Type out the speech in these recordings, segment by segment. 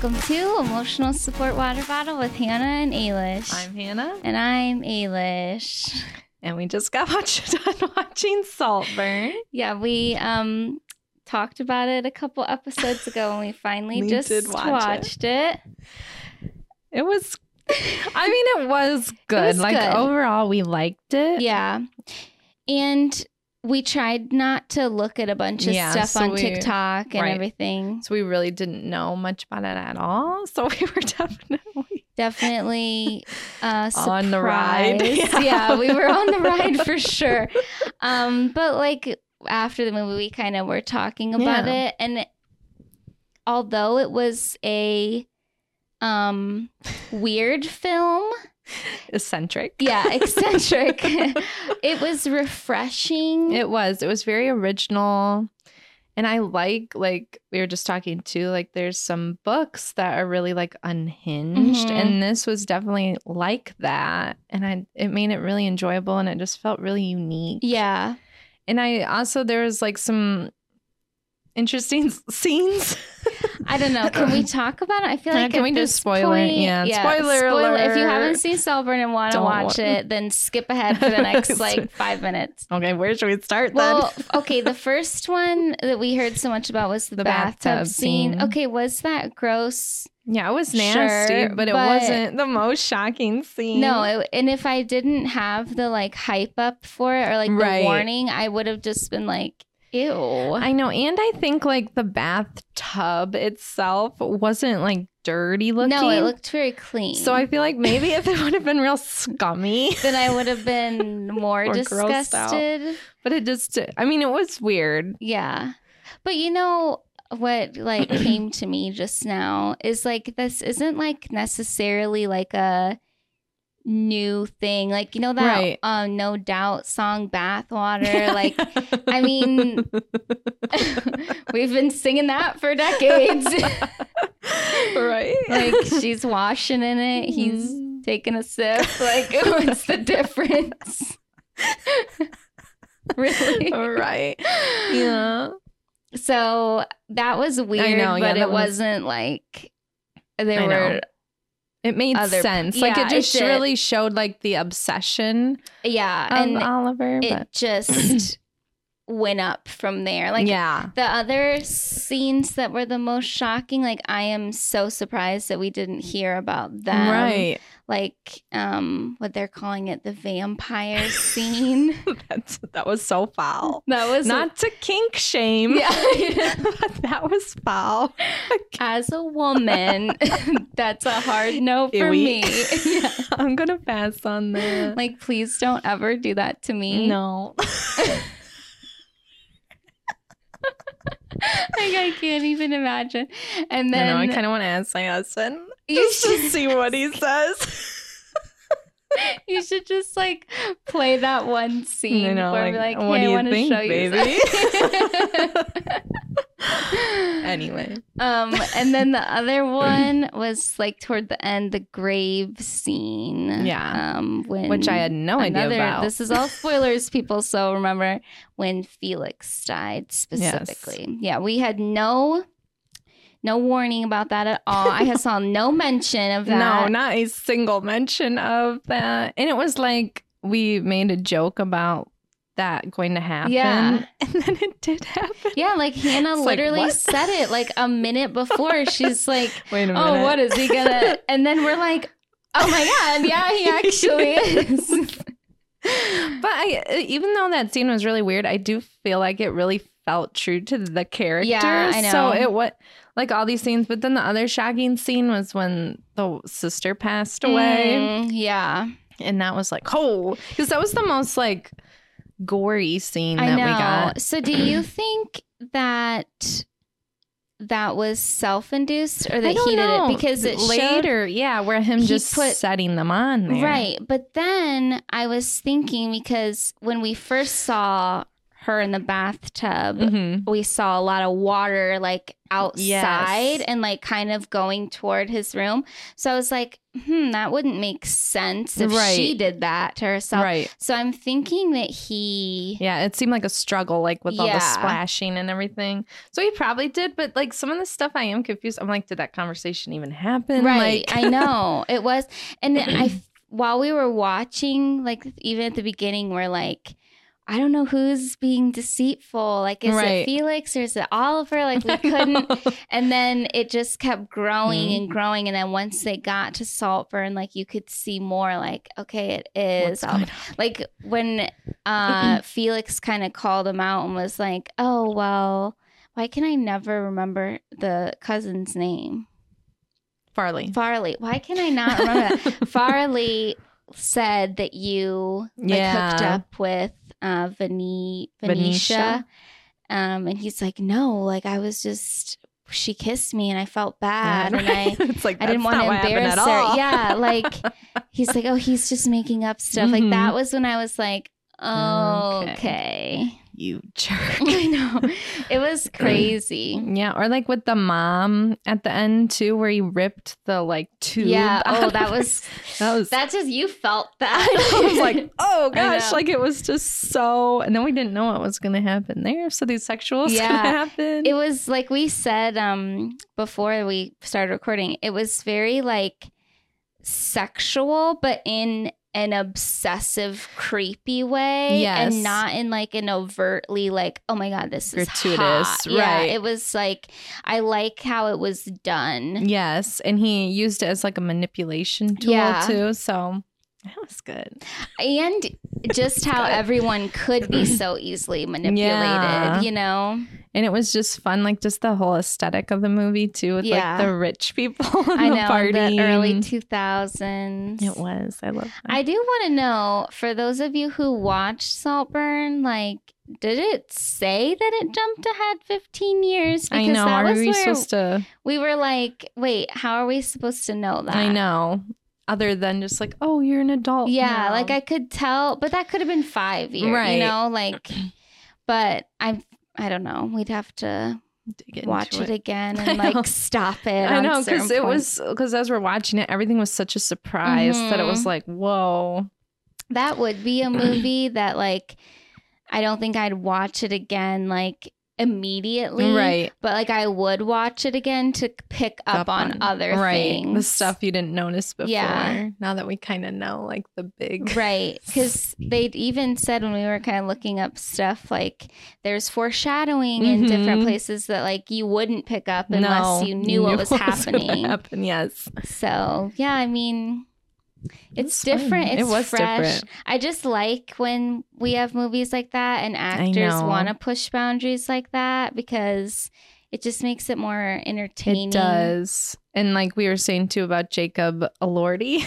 Welcome to Emotional Support Water Bottle with Hannah and Ailish. I'm Hannah, and I'm Ailish. and we just got watch- done watching Saltburn. Yeah, we um talked about it a couple episodes ago, and we finally We just watch watched it. It was, I mean, it was good. was like good. overall, we liked it. Yeah, and we tried not to look at a bunch of Yeah, stuff so on we- TikTok and right. everything. So we really didn't know much about it at all. So we were definitely Definitely uh, On the ride. Yeah. yeah, we were on the ride for sure. Um, but like after the movie, we kind of were talking about Yeah. it, and although it was a um weird film, eccentric. yeah, eccentric, it was refreshing. It was. It was very original. And I like, like, we were just talking too, like, there's some books that are really like unhinged. Mhm. And this was definitely like that. And I, it made it really enjoyable and it just felt really unique. yeah, And I also, there was like some interesting scenes. I don't know. Can we talk about it? I feel Yeah, like can we just spoil it? point- Yeah, spoiler If you haven't seen Saltburn and want to watch wa- it, then skip ahead for the next like five minutes. okay, where should we start Well, then? okay, the first one that we heard so much about was the, The bathtub, bathtub scene. scene. Okay, was that gross? Yeah, it was nasty, Sure, but it but- wasn't the most shocking scene. No, it, and if I didn't have the like hype up for it or like the warning, I would have just been like, ew. I know, and I think like the bathtub itself wasn't like dirty looking. no, it looked very clean. So I feel like maybe if it would have been real scummy, then I would have been more Or grossed out. disgusted. but it just, I mean, it was weird. Yeah. But you know what like came to me just now is like this isn't like necessarily like a new thing. Like you know that Right. um no doubt song bathwater like I mean we've been singing that for decades. right? like she's washing in it, he's Mhm. taking a sip. Like what's the difference? really? right. Yeah. So that was weird, know, yeah, but it was- wasn't like there I know. It made Other- sense. like it just it really showed like the obsession yeah, of and Oliver. it But just went up from there. Like yeah. the other scenes that were the most shocking, like I am so surprised that we didn't hear about them. right. Like um what they're calling it, the vampire scene. That's that was so foul. that was Not to kink shame. yeah. but that was foul. As a woman, that's a hard no for me. yeah. I'm gonna pass on that. Like, please don't ever do that to me. no. Like, I can't even imagine. And I then know. I kind of want to ask my husband you, just to should, see what he says. you should just like play that one scene I know, where we're like, like, what hey, do I you want to think, show baby? you. anyway, Um, and then the other one was like toward the end, the grave scene. Yeah. Um, when which I had no idea about. This is all spoilers, people. So remember when Felix died specifically. Yeah, we had no no warning about that at all. I saw no mention of that. no, not a single mention of that. And it was like we made a joke about that going to happen. Yeah. And then it did happen. yeah, like Hannah It's literally what? said it like a minute before. She's like, Wait a minute. "Oh, what is he gonna?" And then we're like, "Oh my god, yeah, he actually is." But I, uh, even though that scene was really weird, I do feel like it really felt true to the character. Yeah, I know. So it what like all these scenes, but then the other shocking scene was when the sister passed away, Mm, yeah. and that was like, oh, because that was the most like gory scene I that know. we got. So, do you think that that was self-induced or that he know. did it because it showed later, yeah, where him just put- setting them on there, right? But then I was thinking because when we first saw her in the bathtub, Mhm. we saw a lot of water like outside Yes. and like kind of going toward his room. So I was like, hmm, that wouldn't make sense if she did that to herself. Right. So I'm thinking that he Yeah, it seemed like a struggle, like with all the splashing and everything. So he probably did, but like some of the stuff I am confused. I'm like, did that conversation even happen? Right. Like, I know. It was and then I while we were watching, like even at the beginning, we're like I don't know who's being deceitful. Like, is it Felix or is it Oliver? Like, we couldn't. And then it just kept growing Mhm. and growing. And then once they got to Saltburn, like you could see more. Like, okay, it is. What's Oliver. going on? Like when uh, Felix kind of called him out and was like, "Oh well, why can I never remember the cousin's name?" Farley. Farley. Why can I not remember that? Farley said that you like hooked up with uh Vene- Venetia. Um and he's like, No, like I was just she kissed me and I felt bad and I it's like I didn't want to not what happened embarrass at her. Yeah, like he's like, Oh, he's just making up stuff. Like Mhm. that was when I was like, Okay. Okay. You jerk. I know. It was crazy. Yeah, or like with the mom at the end too, where he ripped the like tube. Yeah. out Oh, of that it. was that was. that just you felt that. I was like, oh gosh, like it was just so, and then we didn't know what was gonna happen there. So these sexuals Yeah. gonna happen. it was like we said um before we started recording it was very like sexual but in an obsessive creepy way Yes. and not in like an overtly like oh my god this is Gratuitous, hot. yeah right. it was like i like how it was done yes, and he used it as like a manipulation tool Yeah. too. So that was good. and just how Good. everyone could be so easily manipulated Yeah. you know And it was just fun, like just the whole aesthetic of the movie too, with Yeah. like the rich people and i the know party. the early 2000s It was. I love. That. I do want to know for those of you who watched Saltburn, like, did it say that it jumped ahead 15 years? I know. that Are was we supposed to? we were like, wait, how are we supposed to know that? I know. Other than just like, oh, you're an adult. Yeah, now. like I could tell, but that could have been five years, Right. you know, like, but I, I don't know. We'd have to watch into it. again and like stop it. I know because it points. was because as we're watching it, everything was such a surprise that it was Mhm. like, whoa. that would be a movie that like I don't think I'd watch it again like immediately. Right. But like I would watch it again to pick up, on, other right. things. The stuff you didn't notice before. Yeah. Now that we kind of know like the big. Right. Because they'd even said when we were kind of looking up stuff, like there's foreshadowing in different Mhm. places that like you wouldn't pick up unless No, you knew what was happening. happen. Yes. So yeah, I mean, it's different. It It's was fresh. different. I just like when we have movies like that and actors want to push boundaries like that because it just makes it more entertaining. It does. And like we were saying too about Jacob Elordi,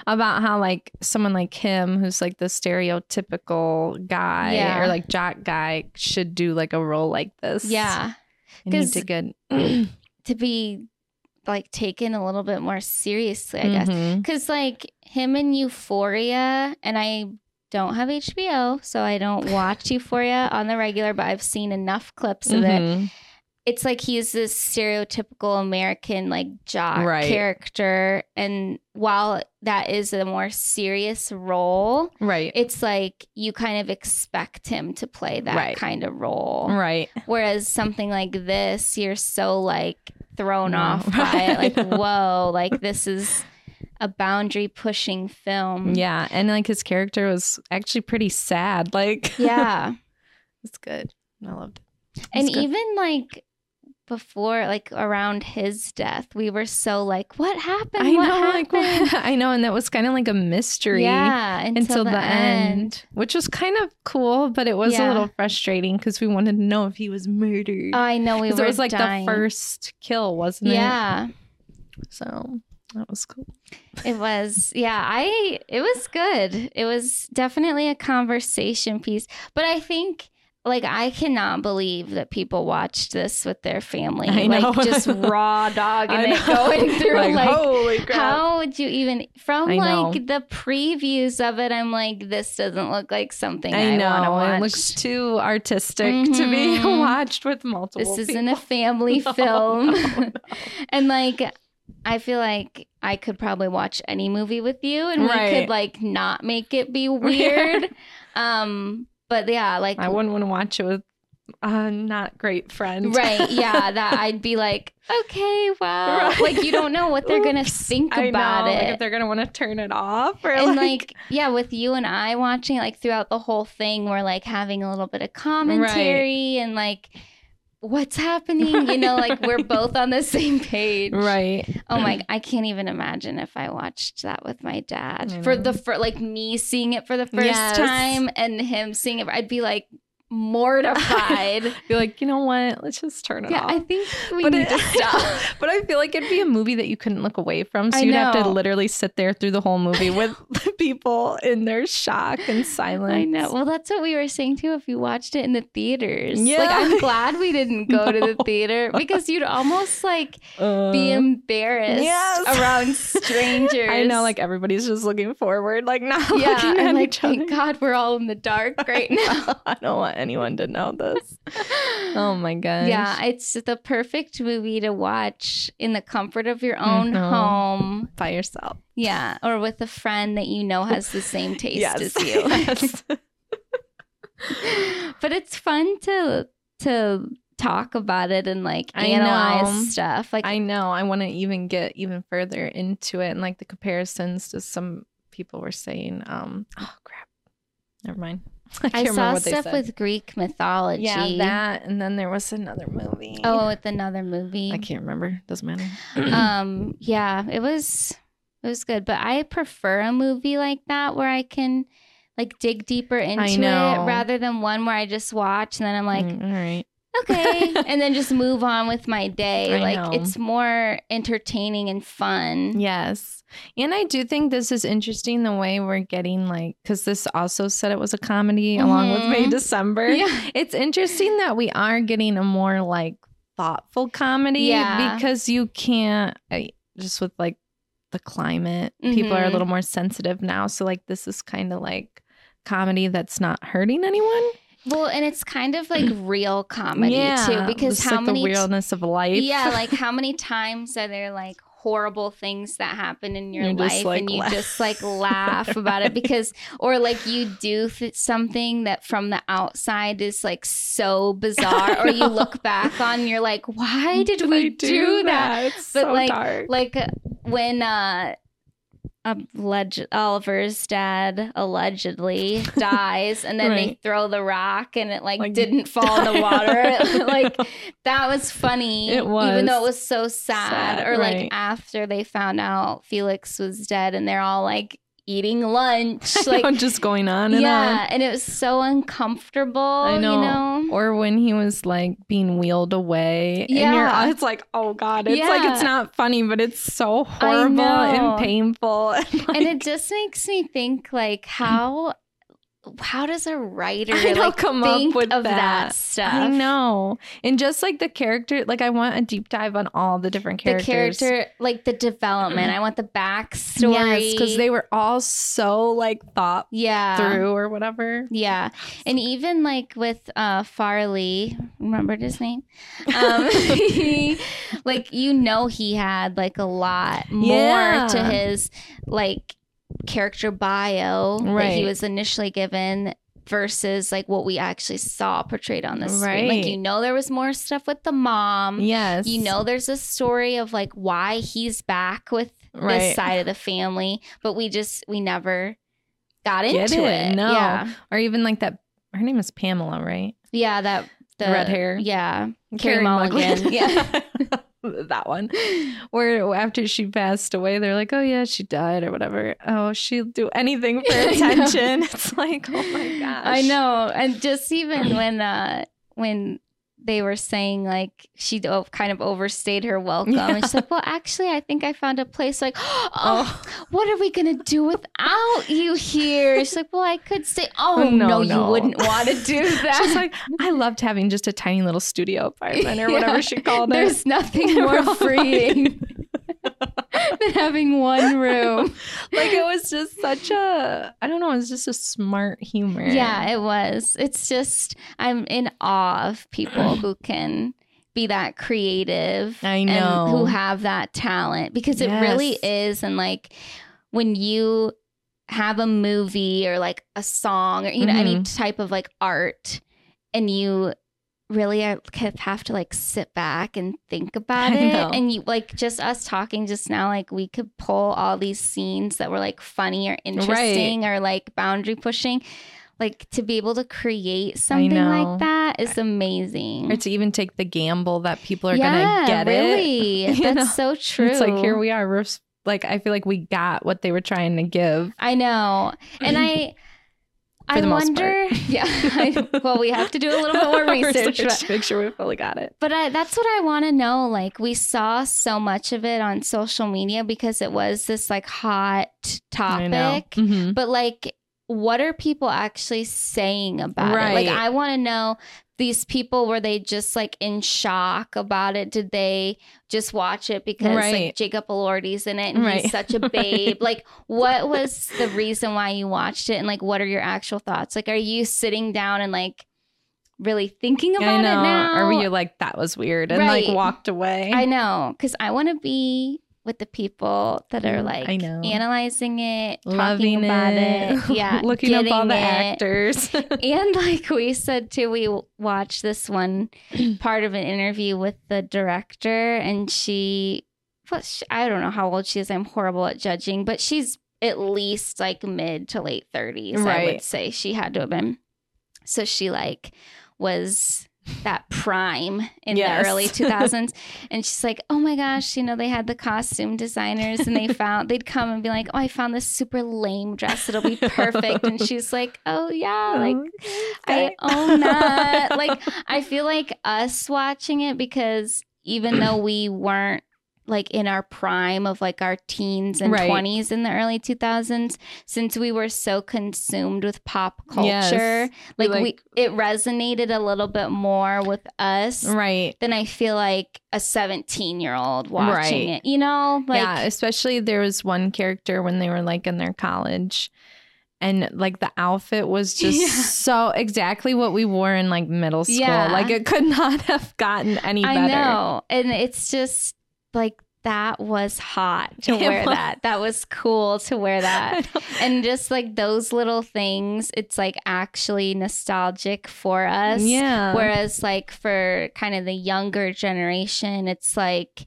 about how like someone like him, who's like the stereotypical guy Yeah. or like jock guy, should do like a role like this. Yeah, And he 'cause- did good. to be like taken a little bit more seriously, I guess. Mhm. Because like him in Euphoria, and I don't have HBO, so I don't watch Euphoria on the regular, but I've seen enough clips of it. Mhm. it's like he's this stereotypical American like jock Right. character, and while that is a more serious role, Right. it's like you kind of expect him to play that Right. kind of role. right. Whereas something like this, you're so like thrown No. off by it, like whoa, like this is a boundary pushing film. Yeah. And like his character was actually pretty sad. Like, yeah. it's good. I loved it. and good. even like before like around his death we were so like what happened I what know, happened? like, I know. And that was kind of like a mystery. yeah until, until the, end. which was kind of cool, but it was Yeah. a little frustrating because we wanted to know if he was murdered. i know we were it was like dying. the first kill, wasn't it? yeah So that was cool. it was yeah i it was good it was definitely a conversation piece but i think like I cannot believe that people watched this with their family, I know. like just raw I it, going through like, like. holy crap. how would you even from I know. like the previews of it? I'm like, this doesn't look like something I, I want to know watch. it looks too artistic to be Mhm. watched with multiple. this isn't a family No, film, no, no. and like. I feel like I could probably watch any movie with you and we could like not make it be weird. um but yeah, like I wouldn't want to watch it with not great friend. Right. Yeah. That I'd be like, okay, well, Right. Like you don't know what they're gonna think I about know, like, it. if they're gonna want to turn it off or and like, like, yeah, with you and I watching like throughout the whole thing, we're like having a little bit of commentary and like what's happening, you know, like we're both on the same page. right. Oh my I can't even imagine if I watched that with my dad. For the for like me seeing it for the first Yes. time and him seeing it I'd be like mortified. Be like, you know what? Let's just turn it off. yeah, off. I think we But need it- to stop. but I feel like it'd be a movie that you couldn't look away from. So I you'd have to literally sit there through the whole movie with people in their shock and silence. I know. Well, that's what we were saying too. If you watched it in the theaters, like I'm glad we didn't go to the theater because you'd almost like Uh, be embarrassed yes. around strangers. I know, like everybody's just looking forward, like not yeah, looking at and like each other. thank God we're all in the dark right now. I don't want anyone to know this. Oh my gosh. Yeah, it's the perfect movie to watch in the comfort of your own Mhm. home. By yourself. Yeah, or with a friend that you know has the same taste yes. as you. Yes. but it's fun to to talk about it and like analyze stuff. Like I know. I want to even get even further into it and like the comparisons to some people were saying. Um. Oh crap. Never mind. I, I, saw remember what they stuff said. with Greek mythology. yeah that, and then there was another movie. Oh, with another movie. I can't remember. Doesn't matter. um, yeah, it was it was good, but I prefer a movie like that where I can like dig deeper into it rather than one where I just watch and then I'm like, Mm, all right. Okay, and then just move on with my day. I like know. it's more entertaining and fun. Yes. And I do think this is interesting the way we're getting like because this also said it was a comedy along with May Mhm. December. Yeah. It's interesting that we are getting a more like thoughtful comedy Yeah. because you can't I, just with like the climate, people are a Mhm. little more sensitive now. So like this is kind of like comedy that's not hurting anyone. Well, and it's kind of like real comedy too, because how like many the realness of life. Yeah, like how many times are there like horrible things that happen in your You're life like, and you laugh. just like laugh about it because or like you do th- something that from the outside is like so bizarre or you look back on you're like why did, we I do, that? It's But, so like- dark. Like uh, when uh alleged Oliver's dad allegedly dies and then they throw the rock and it like, Like, didn't fall in the water like that was funny It even though it was was so sad, sad, or like right. after they found out Felix was dead and they're all like eating lunch like like just going on and yeah on. and it was so uncomfortable I know. you know Or when he was like being wheeled away. And you're, Yeah. it's like, oh God. It's like, it's not funny, but it's so horrible and painful. And, like, and it just makes me think like how how does a writer I know, like come up with of that, that. stuff I know. And just like the character, like I want a deep dive on all the different characters. the character like the development i want the backstory Yes, because they were all so like thought yeah through or whatever. Yeah. And even like with uh Farley, remembered his name? Um he, like you know he had like a lot more Yeah. to his like character bio that he was initially given versus like what we actually saw portrayed on the screen. Like you know there was more stuff with the mom. Yes. You know there's a story of like why he's back with Right. this side of the family, but we just we never got Get into it. it. No. Yeah. Or even like that. Her name is Pamela, right? Yeah, that the Red hair. Yeah, Carey Mulligan. Mulligan. Yeah, that one. Where after she passed away, they're like, "Oh yeah, she died or whatever." Oh, she'll do anything for attention. it's like, oh my gosh. I know. And just even when uh when they were saying like she kind of overstayed her welcome. Yeah. And she's like, well, actually, I think I found a place. Like, oh, oh. what are we gonna do without you here? She's like, well, I could stay. Oh no, no, no. you wouldn't want to do that. She's like, I loved having just a tiny little studio apartment or yeah. whatever she called it. There's nothing more freeing. than having one room. like it was just such a I don't know, it was just a smart humor. Yeah, it was. It's just I'm in awe of people who can be that creative. I know. who have that talent because yes. it really is and like when you have a movie or like a song or you know mm-hmm. any type of like art and you really I have to like sit back and think about it. And you like just us talking just now, like we could pull all these scenes that were like funny or interesting right. or like boundary pushing. Like to be able to create something like that is amazing. Or to even take the gamble that people are yeah, gonna get really. it. That's know? so true. It's like here we are. We're like I feel like we got what they were trying to give. I know. And I I wonder. Yeah. I, well, we have to do a little bit more research, research to make sure we fully got it. But I, that's what I want to know. Like, we saw so much of it on social media because it was this like hot topic. Mm-hmm. But like, what are people actually saying about right. it? Like, I want to know these people were they just like in shock about it did they just watch it because right. like jacob elordi's in it and right. he's such a babe like what was the reason why you watched it and like what are your actual thoughts like are you sitting down and like really thinking about it now or were you like that was weird and like walked away i know because i want to be with the people that are like I know. analyzing it, Loving talking about it, it. yeah, looking up all the it. actors. and like we said too, we watched this one part of an interview with the director, and she, I don't know how old she is. I'm horrible at judging, but she's at least like mid to late 30s. Right. I would say she had to have been. So she like was that prime in yes. the early 2000s and she's like oh my gosh you know they had the costume designers and they found they'd come and be like oh i found this super lame dress it'll be perfect and she's like oh yeah oh, like okay. i own that like i feel like us watching it because even though we weren't like in our prime of like our teens and right. 20s in the early 2000s since we were so consumed with pop culture yes. like, we, like we it resonated a little bit more with us right than i feel like a 17 year old watching right. it you know like yeah especially there was one character when they were like in their college and like the outfit was just yeah. so exactly what we wore in like middle school. Yeah. Like it could not have gotten any better. I know. And it's just like that was hot to wear that. That was cool to wear that. and just like those little things, it's like actually nostalgic for us. Yeah. Whereas like for kind of the younger generation, it's like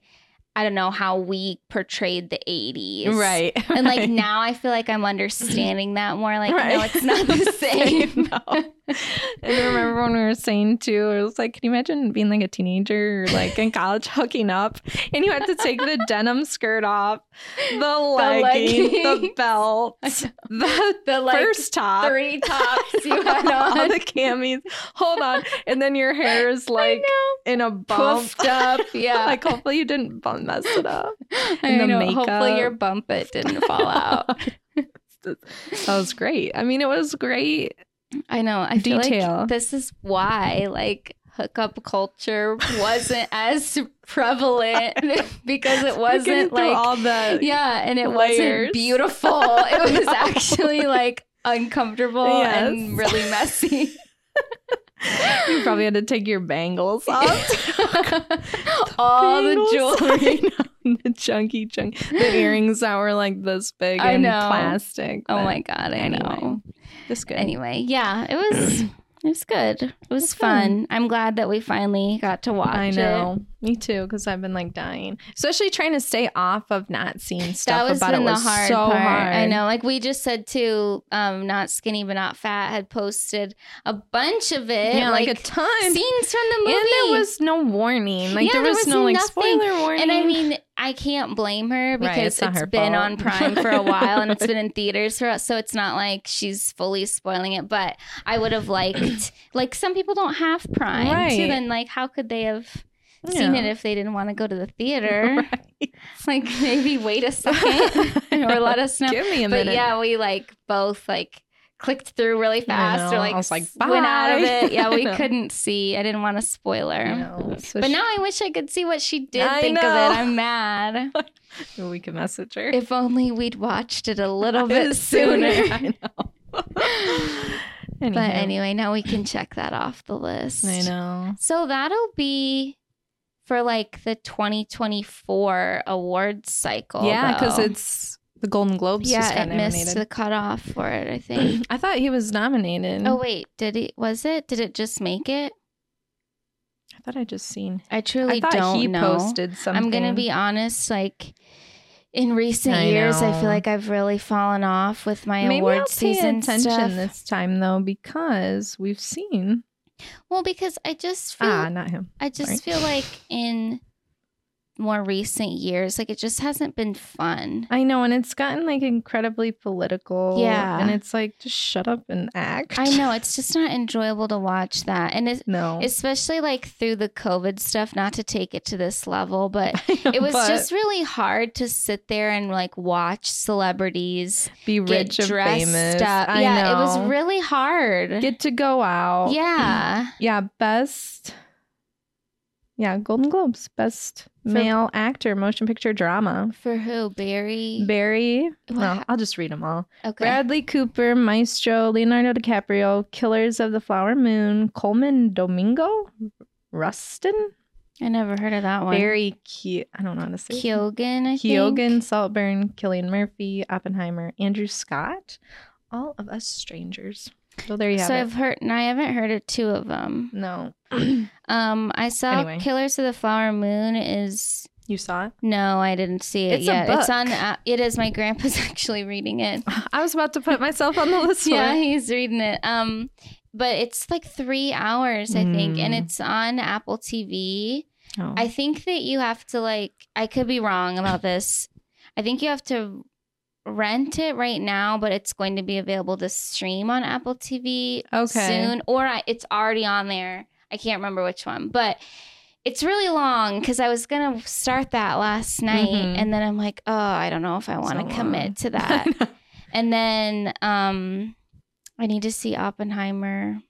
I don't know how we portrayed the 80s. Right. And like now I feel like I'm understanding that more. Like, right. no, it's not the same. no. And I remember when we were saying too, it was like, can you imagine being like a teenager or like in college hooking up and you had to take the denim skirt off, the, the legging, the belt, the, the like first top, three tops you had on, all the camis. Hold on. And then your hair is like in a bump. Puffed up. Yeah. like hopefully you didn't bump mess it up. I the know. Makeup. Hopefully your bump it didn't fall out. that was great. I mean, it was great. I know. I Detail. feel like this is why like hookup culture wasn't as prevalent because it wasn't like all the yeah, and it layers. wasn't beautiful. it was actually like uncomfortable yes. and really messy. You probably had to take your bangles off. All bangles. the jewelry. the chunky chunk. The earrings that were like this big I and know. plastic. Oh my god, I anyway, know. This good. Anyway, yeah, it was it was good. It was, fun. fun. I'm glad that we finally got to watch I know. It. Me too, because I've been like dying, especially trying to stay off of not seeing stuff that was about it the was hard so part. hard. I know. Like we just said too, um, not skinny but not fat had posted a bunch of it. Yeah, like, like, a ton. scenes from the movie. And there was no warning. Like Yeah, there, there was, was no like nothing. spoiler warning. And I mean, I can't blame her Right, because it's not her been fault. on Prime for a while and it's been in theaters for us. So it's not like she's fully spoiling it. But I would have liked, like, some people don't have Prime. So then, like, how could they have seen Yeah. it if they didn't want to go to the theater? Right. Like, maybe wait a second or let us know. Give me a But minute. yeah, we like both like clicked through really fast know. or I like, was like, went out of it. Yeah, we couldn't see. I didn't want to spoil her. So But she- now I wish I could see what she did I think of it. I'm mad. we can message her If only we'd watched it a little bit sooner. I know. But anyway, now we can check that off the list. I know. So that'll be for like the 2024 awards cycle. yeah, because it's the Golden Globes. just yeah, got it missed the cutoff for it. I think. I thought he was nominated. oh wait, did it? Was it? Did it just make it? I thought I just seen. I truly I thought don't he know. posted something. I'm gonna be honest, like. In recent I years, I feel like I've really fallen off with my Maybe award I'll pay season attention stuff. this time though, because we've seen. Well, because I just feel Ah, not him. I just Sorry. feel like in more recent years, like it just hasn't been fun. I know, and it's gotten like incredibly political. Yeah. and it's like just shut up and act. I know it's just not enjoyable to watch that, and it's, No, especially like through the COVID stuff. Not to take it to this level, but know, it was but just really hard to sit there and like watch celebrities be get rich and dressed famous. up. I yeah, know. it was really hard. get to go out. yeah, yeah, best. Yeah, Golden Globes, best male actor, motion picture drama. for who? Barry. Barry. Hap- I'll just read them all. okay. Bradley Cooper, Maestro, Leonardo DiCaprio, Killers of the Flower Moon, Colman Domingo, Rustin, I never heard of that one. Barry Ke- I don't know how to say. it. Keoghan. I think. Keoghan, Saltburn, Cillian Murphy, Oppenheimer, Andrew Scott, all of us strangers. So there you have So it. I've heard, and I haven't heard of two of them. no, Um, I saw Anyway. Killers of the Flower Moon is you saw it. no, I didn't see it It's yet. It's on. Uh, it is. My grandpa's actually reading it. I was about to put myself on the list. yeah, he's reading it. Um, but it's like three hours, I think, and Mm. it's on Apple TV. Oh. I think that you have to like. I could be wrong about this. I think you have to rent it right now, but it's going to be available to stream on Apple TV Okay. soon, or I, it's already on there. I can't remember which one, but it's really long because I was gonna start that last night, Mhm. and then I'm like, oh, I don't know if I want So to commit to that. and then um, I need to see Oppenheimer.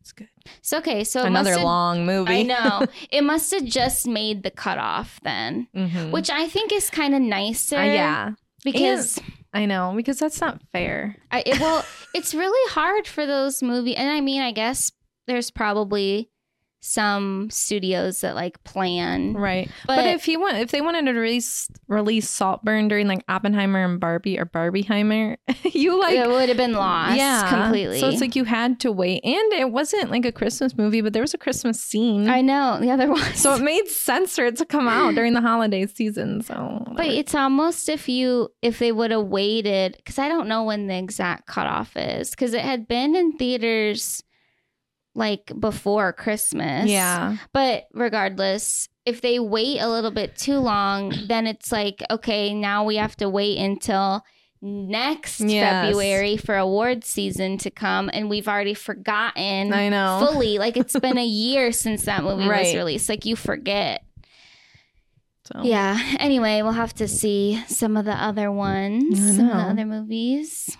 It's good. So okay, so Another long movie. I know it must have just made the cutoff then, Mhm. which I think is kind of nicer. Uh, yeah, because I know because that's not fair. I, it, well, it's really hard for those movies, and I mean, I guess there's probably some studios that like plan, Right. but, But, if he want, if they wanted to release release Saltburn during like Oppenheimer and Barbie or Barbieheimer, you like it would have been lost yeah completely. So it's like you had to wait, and it wasn't like a Christmas movie, but there was a Christmas scene, I know the other one. so it made sense for it to come out during the holiday season. So, But it's almost if you if they would have waited because I don't know when the exact cutoff is because it had been in theaters like before Christmas. yeah, But regardless, if they wait a little bit too long, then it's like okay, now we have to wait until next Yes. February for award season to come, and we've already forgotten I know. fully. Like it's been a year since that movie was released. Like you forget. So, Yeah. Anyway, we'll have to see some of the other ones, some of the other movies.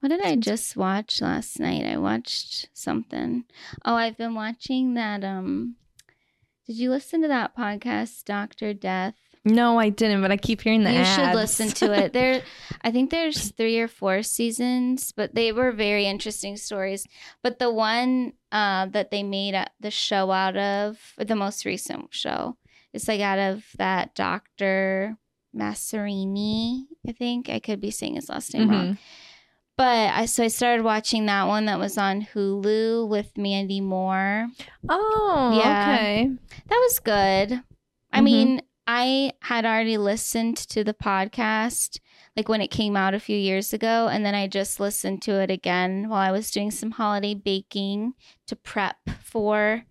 What did I just watch last night? I watched something. Oh, I've been watching that. Um, did you listen to that podcast, Doctor Death? No, I didn't, but I keep hearing the you ads. should listen to it. There, I think there's three or four seasons, but they were very interesting stories. But the one uh, that they made the show out of, the most recent show, is like out of that Doctor Masserini. I think I could be saying his last name wrong, Mhm. But I so I started watching that one that was on Hulu with Mandy Moore. Oh, Yeah. okay. That was good. I Mhm. mean, I had already listened to the podcast like when it came out a few years ago, and then I just listened to it again while I was doing some holiday baking to prep for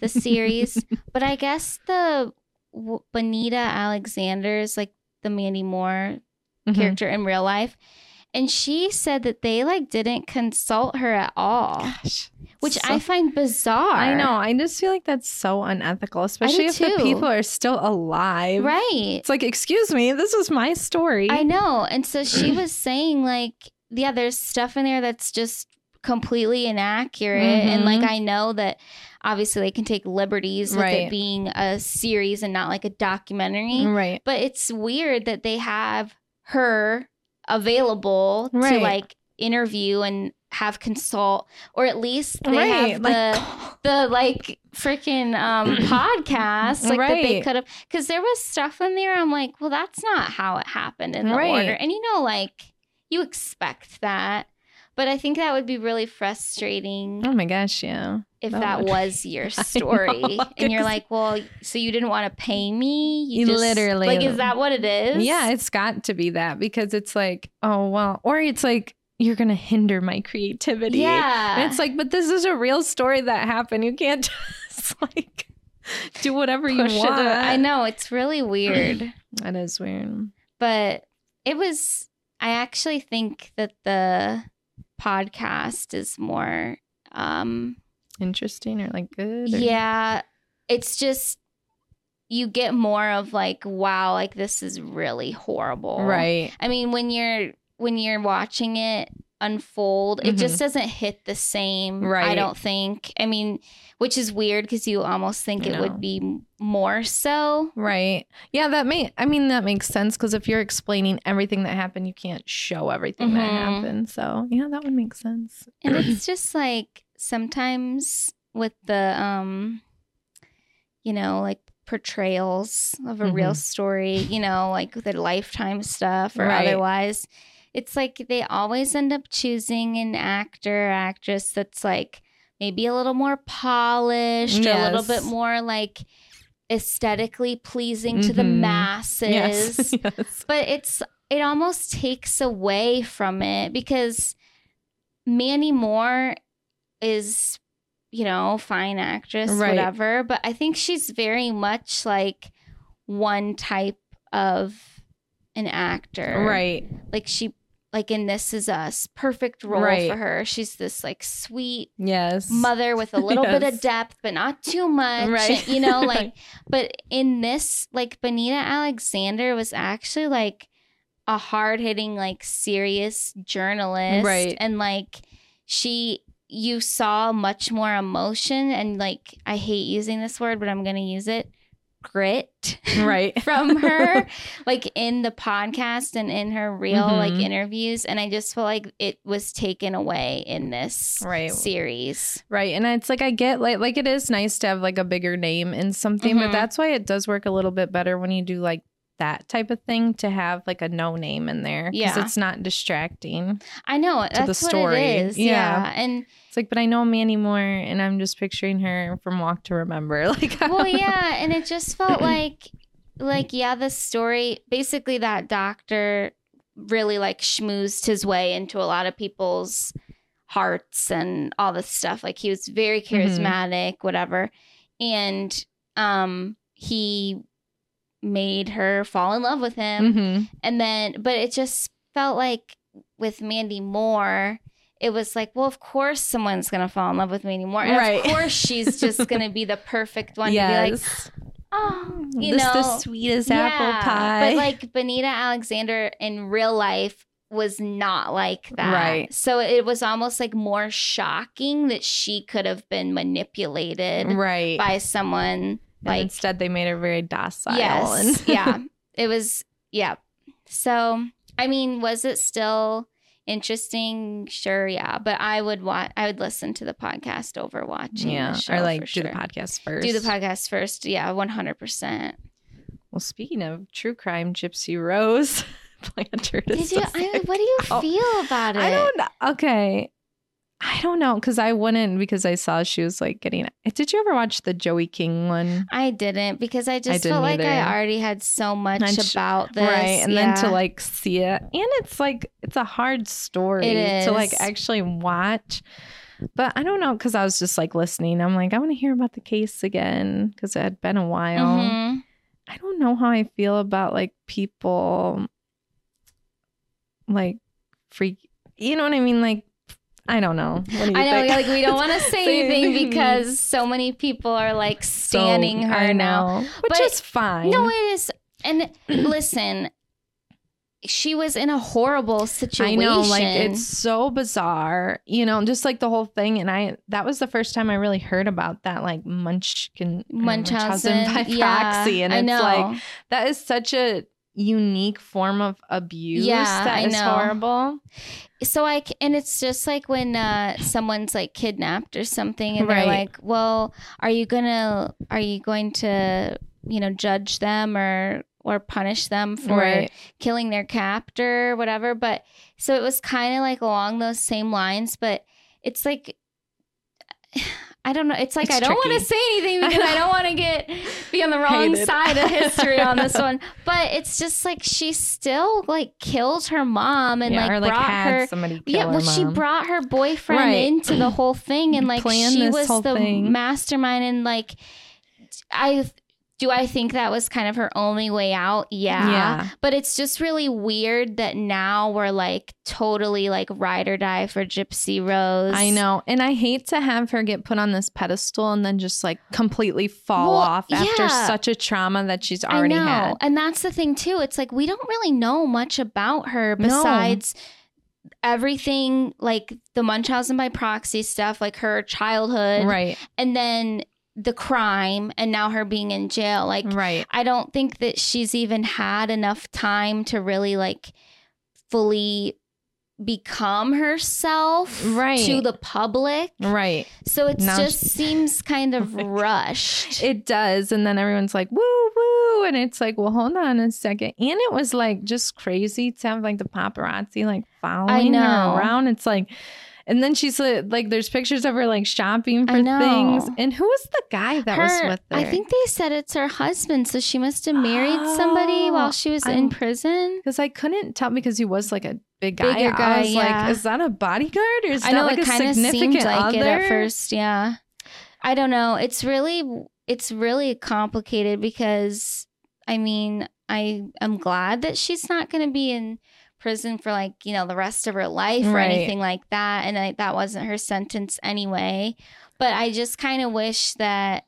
the series. but I guess the w- Benita Alexander is like the Mandy Moore Mhm. character in real life. And she said that they like didn't consult her at all, Gosh. which So- I find bizarre. I know. I just feel like that's so unethical, especially if too. the people are still alive. Right. It's like, excuse me, this is my story. I know. And so she was saying, like, yeah, there's stuff in there that's just completely inaccurate. And mm-hmm. like. I know that obviously they can take liberties with Right. it being a series and not like a documentary. Right. But it's weird that they have her available to like interview and have consult, or at least they right. have the like, the like freaking um podcast like that they could have because there was stuff in there i'm like well that's not how it happened in the Right. order and you know like you expect that but i think that would be really frustrating oh my gosh, yeah. if that that, was your story know, and you're like well so you didn't want to pay me You just- literally- like is that what it is Yeah, it's got to be that because it's like, oh, well, or it's like, you're going to hinder my creativity. yeah And it's like, but this is a real story that happened. You can't just like do whatever you want. i know it's really weird That is weird. but it was i actually think that the podcast is more um Interesting or like good. or- yeah it's just you get more of like wow like this is really horrible Right. i mean when you're when you're watching it unfold it just doesn't hit the same Right. i Mm-hmm. Don't think i mean which is weird because you almost think I it know. would be more so Right. Yeah, that may I mean that makes sense because if you're explaining everything that happened, you can't show everything that Mhm. happened. So yeah, that would make sense. and it's just like sometimes with the um you know like portrayals of a real Mhm. story you know like the lifetime stuff or Right. otherwise it's like they always end up choosing an actor or actress that's like maybe a little more polished or a little bit more like aesthetically pleasing to the Mhm. masses Yes. yes. but it's it almost takes away from it because Mandy Moore is you know fine actress Right. whatever but I think she's very much like one type of an actor Right. like she like in This Is Us perfect role Right. for her she's this like sweet Yes. mother with a little bit of depth but not too much Right. you know like but in this like benita alexander was actually like a hard-hitting like serious journalist Right. and like she you saw much more emotion and like i hate using this word but i'm gonna use it grit right. from her like in the podcast and in her real like Mhm. interviews and i just feel like it was taken away in this Right. series Right. And it's like I get like like it is nice to have like a bigger name in something, Mhm. but that's why it does work a little bit better when you do like that type of thing to have like a no name in there. 'cause Yeah. it's not distracting. I know the that's what story. it is. Yeah. Yeah, and It's like, but I know Mandy Moore and I'm just picturing her from Walk to Remember. Like well, yeah, and it just felt like, like yeah, the story basically that doctor really like schmoozed his way into a lot of people's hearts and all this stuff. Like he was very Mm-hmm. charismatic, whatever, and um, he made her fall in love with him. Mhm. And then, but it just felt like with Mandy Moore, it was like, well, of course someone's gonna fall in love with Mandy Moore. And Right. of course she's just gonna be the perfect one to be like, oh, you this know, the sweetest yeah. apple pie. But like Benita Alexander in real life was not like that. Right. So it was almost like more shocking that she could have been manipulated right. by someone and instead they made her very docile. Yes. And yeah. It was, yeah. So, I mean, was it still interesting? Sure, yeah. But I would watch, I would listen to the podcast over watching yeah. or like do the podcast first. Do the podcast first. Yeah, 100%. Well, speaking of true crime, Gypsy Rose, Blanchard Did you? I, what do you feel about it? I don't know. Okay. I don't know because I wouldn't because I saw she was like getting. Did you ever watch the Joey King one? I didn't because I just didn't felt like I already had so much Much- about this. right. And then to like see it. And it's like, it's a hard story to like actually watch. But I don't know because I was just like listening. I'm like, I want to hear about the case again because it had been a while. Mhm. I don't know how I feel about like people like freak. You know what I mean? Like, I don't know. What do you I know, think? like we don't want to say anything because so many people are like So, standing her I now. which But- is fine. No, it is. And listen, she was in a horrible situation. I know, like it's so bizarre, you know, just like the whole thing. And I, that was the first time I really heard about that, like Munchkin, or Munchausen by yeah, proxy. And I it's know. like, that is such a unique form of abuse. Yeah, that I is know. horrible. so I and it's just like when uh, someone's like kidnapped or something, and they're like, "Well, are you gonna are you going to you know judge them or or punish them for Right. killing their captor or whatever?" But so it was kind of like along those same lines, but it's like. I don't know. It's like It's I don't want to say anything because I, don't want to get be on the wrong Hated. side of history on this one. But it's just like she still like killed her mom and yeah, like or like brought her somebody yeah, her well, she brought her boyfriend Right. into the whole thing, and like Planned she was the thing. mastermind. And like, I do I think that was kind of her only way out. Yeah. Yeah. but it's just really weird that now we're like totally like ride or die for Gypsy Rose. I know. And I hate to have her get put on this pedestal and then just like completely fall Well, off after yeah. such a trauma that she's already had. And that's the thing too. It's like we don't really know much about her No. besides everything like the Munchausen by proxy stuff, like her childhood, Right. and then the crime and now her being in jail. Like Right. I don't think that she's even had enough time to really like fully become herself Right. to the public. Right. So it just she- seems kind of rushed. It does. And then everyone's like, woo, woo. And it's like, well, hold on a second. And it was like just crazy to have like the paparazzi like following her around. It's like, and then she's like, like, there's pictures of her like shopping for things. And who was the guy that was with her? I think they said it's her husband, so she must have married somebody Oh, while she was in I'm- prison. because I couldn't tell because he was like a big guy. Bigger guy, I was yeah. like, is that a bodyguard or is I that know like it a significant seemed like other? it at first. Yeah, I don't know. It's really, it's really complicated because, I mean, I am glad that she's not going to be in prison for like you know the rest of her life or Right. anything like that, and I, that wasn't her sentence anyway. But I just kind of wish that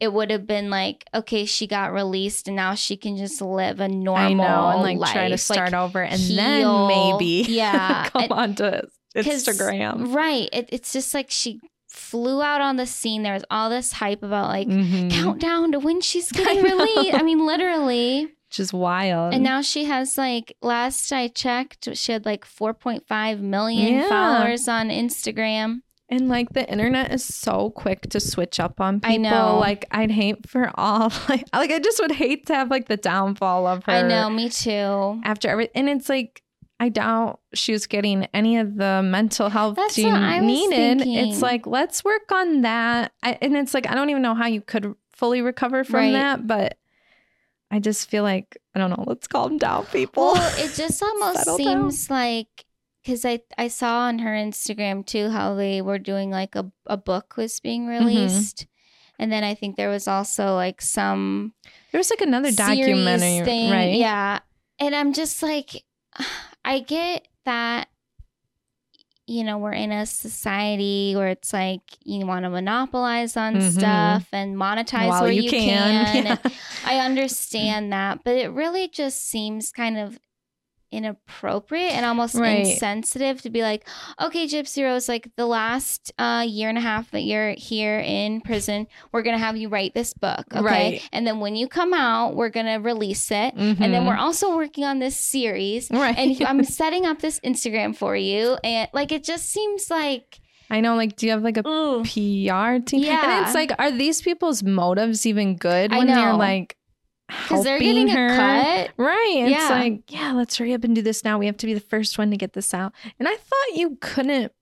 it would have been like, okay, she got released and now she can just live a normal know, and like life. try to start like, over and heal. then maybe Yeah, come and- onto 'Cause- Instagram. Right. It, it's just like she flew out on the scene. There was all this hype about like Mhm. countdown to when she's getting released. I mean, literally. Which is wild. And now she has like last I checked, she had like 4.5 million Yeah. followers on Instagram. And like the internet is so quick to switch up on people. I know. Like I'd hate for all like like I just would hate to have like the downfall of her. I know, me too. After everything, and it's like I doubt she was getting any of the mental health That's she what I was needed. thinking. It's like let's work on that. I, and it's like I don't even know how you could fully recover from Right. that, but I just feel like I don't know. Let's calm down, people. Well, it just almost Settle down. seems like because I I saw on her Instagram too how they were doing like a a book was being Mm-hmm. released, and then I think there was also like some there was like another documentary, thing, right? Yeah, and I'm just like, I get that. You know, we're in a society where it's like you want to monopolize on Mhm. stuff and monetize While where you, you, can, can. Yeah. I understand that, but it really just seems kind of inappropriate and almost Right. insensitive to be like, okay, Gypsy Rose, like the last uh, year and a half that you're here in prison, we're gonna have you write this book, okay? Right. And then when you come out, we're gonna release it, and then Mhm. we're also working on this series. right. And I'm setting up this Instagram for you, and like it just seems like, I know, like, do you have like a ooh, PR team? Yeah. And it's like, are these people's motives even good I when know. you're like, because they're getting her. a cut. Right. It's Yeah. like, yeah, let's hurry up and do this now. We have to be the first one to get this out. And I thought you couldn't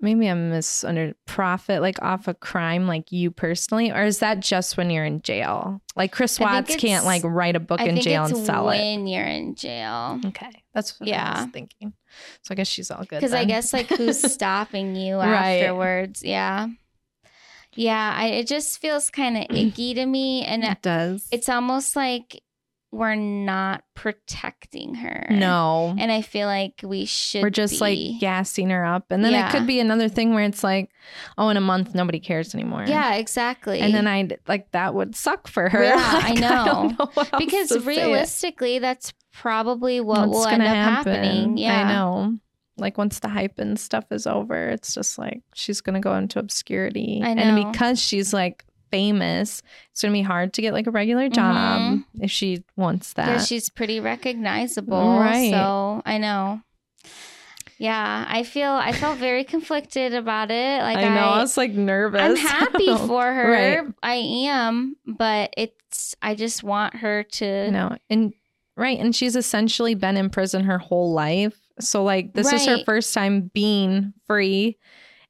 maybe I'm misunderstanding profit like off a crime like you personally, or is that just when you're in jail? Like Chris Watts can't like write a book I in jail and sell it. when you're in jail. Okay. That's what I Yeah. was thinking. So I guess she's all good. Because I guess like who's stopping you Right. afterwards? Yeah, yeah. I, it just feels kind of icky to me, and it does. it's almost like we're not protecting her. no. and I feel like we should. We're just be. like gassing her up. And then it could be another thing where it's like, oh, in a month nobody cares anymore. yeah, exactly. And then I like that would suck for her. Yeah, Like, I don't know. know how else because realistically, that's probably what What's will end up happen. happening. Yeah, I know. Like once the hype and stuff is over, it's just like she's gonna go into obscurity. I And because she's like famous, it's gonna be hard to get like a regular job Mhm. if she wants that. because she's pretty recognizable. Right. So I know. Yeah, I feel I felt very conflicted about it. Like I know. I, was like nervous. I'm happy for her. Right. I am, but it's I just want her to No, and right, and she's essentially been in prison her whole life. So like this is her first time being free,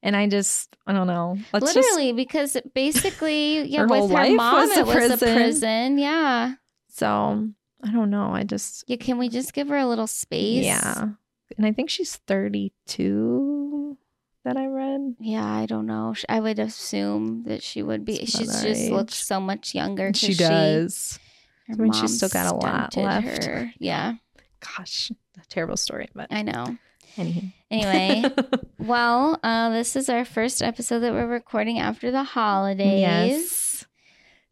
and I just I don't know. Let's literally because basically, yeah, Her with her mom, was it was a prison. prison. Yeah. so I don't know. I just Yeah, can we just give her a little space? yeah, and I think she's thirty two. That I read. Yeah, I don't know. I would assume that she would be. She just looks so much younger. She does. her I mean, she's still got a lot left. her. Yeah, Gosh, a terrible story, but I know. anyway. Anyway, well, uh, this is our first episode that we're recording after the holidays. yes.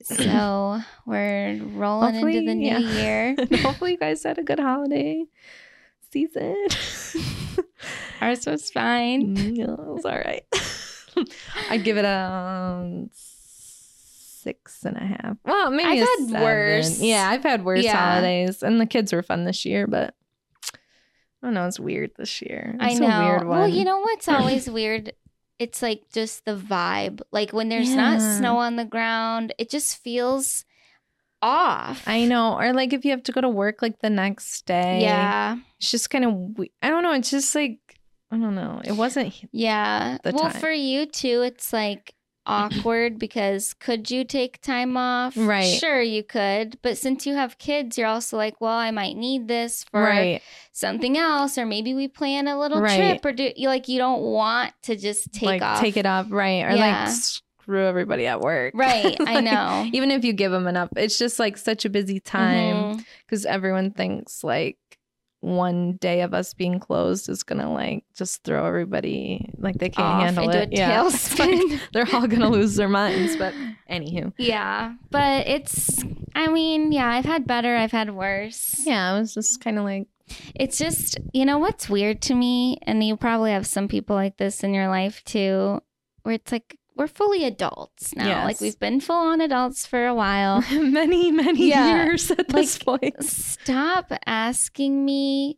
So we're rolling into Hopefully, the new yeah. year. Hopefully, you guys had a good holiday season. Ours was fine. Mm, yeah, it was all right. I'd give it a um, six and a half. Well, maybe I've had seven. worse. Yeah, I've had worse Yeah. holidays, and the kids were fun this year, but I don't know. It's weird this year. I know. a weird one. Well, you know what's always weird? It's like just the vibe. Like when there's not snow on the ground, it just feels off. I know. Or like if you have to go to work like the next day. Yeah. It's just kind of. We- I don't know. It's just like I don't know. It wasn't. Yeah. Well, time. for you too, it's like awkward because could you take time off? Right. Sure, you could. But since you have kids, you're also like, well, I might need this for right. something else, or maybe we plan a little Right. trip, or do you like you don't want to just take like off. take it off. Right. Or Yeah. like screw everybody at work. Right. I know. even if you give them enough it's just like such a busy time mm-hmm. because everyone thinks like one day of us being closed is gonna like just throw everybody like they can't Off handle it. yeah. Like, they're all gonna lose their minds but anywho. Yeah, but it's, I mean, yeah, I've had better, I've had worse. yeah it was just kind of like It's just, you know, what's weird to me, and you probably have some people like this in your life too, where it's like, we're fully adults now. Yes. Like, we've been full on adults for a while. many many Yeah, years at this point Stop asking me,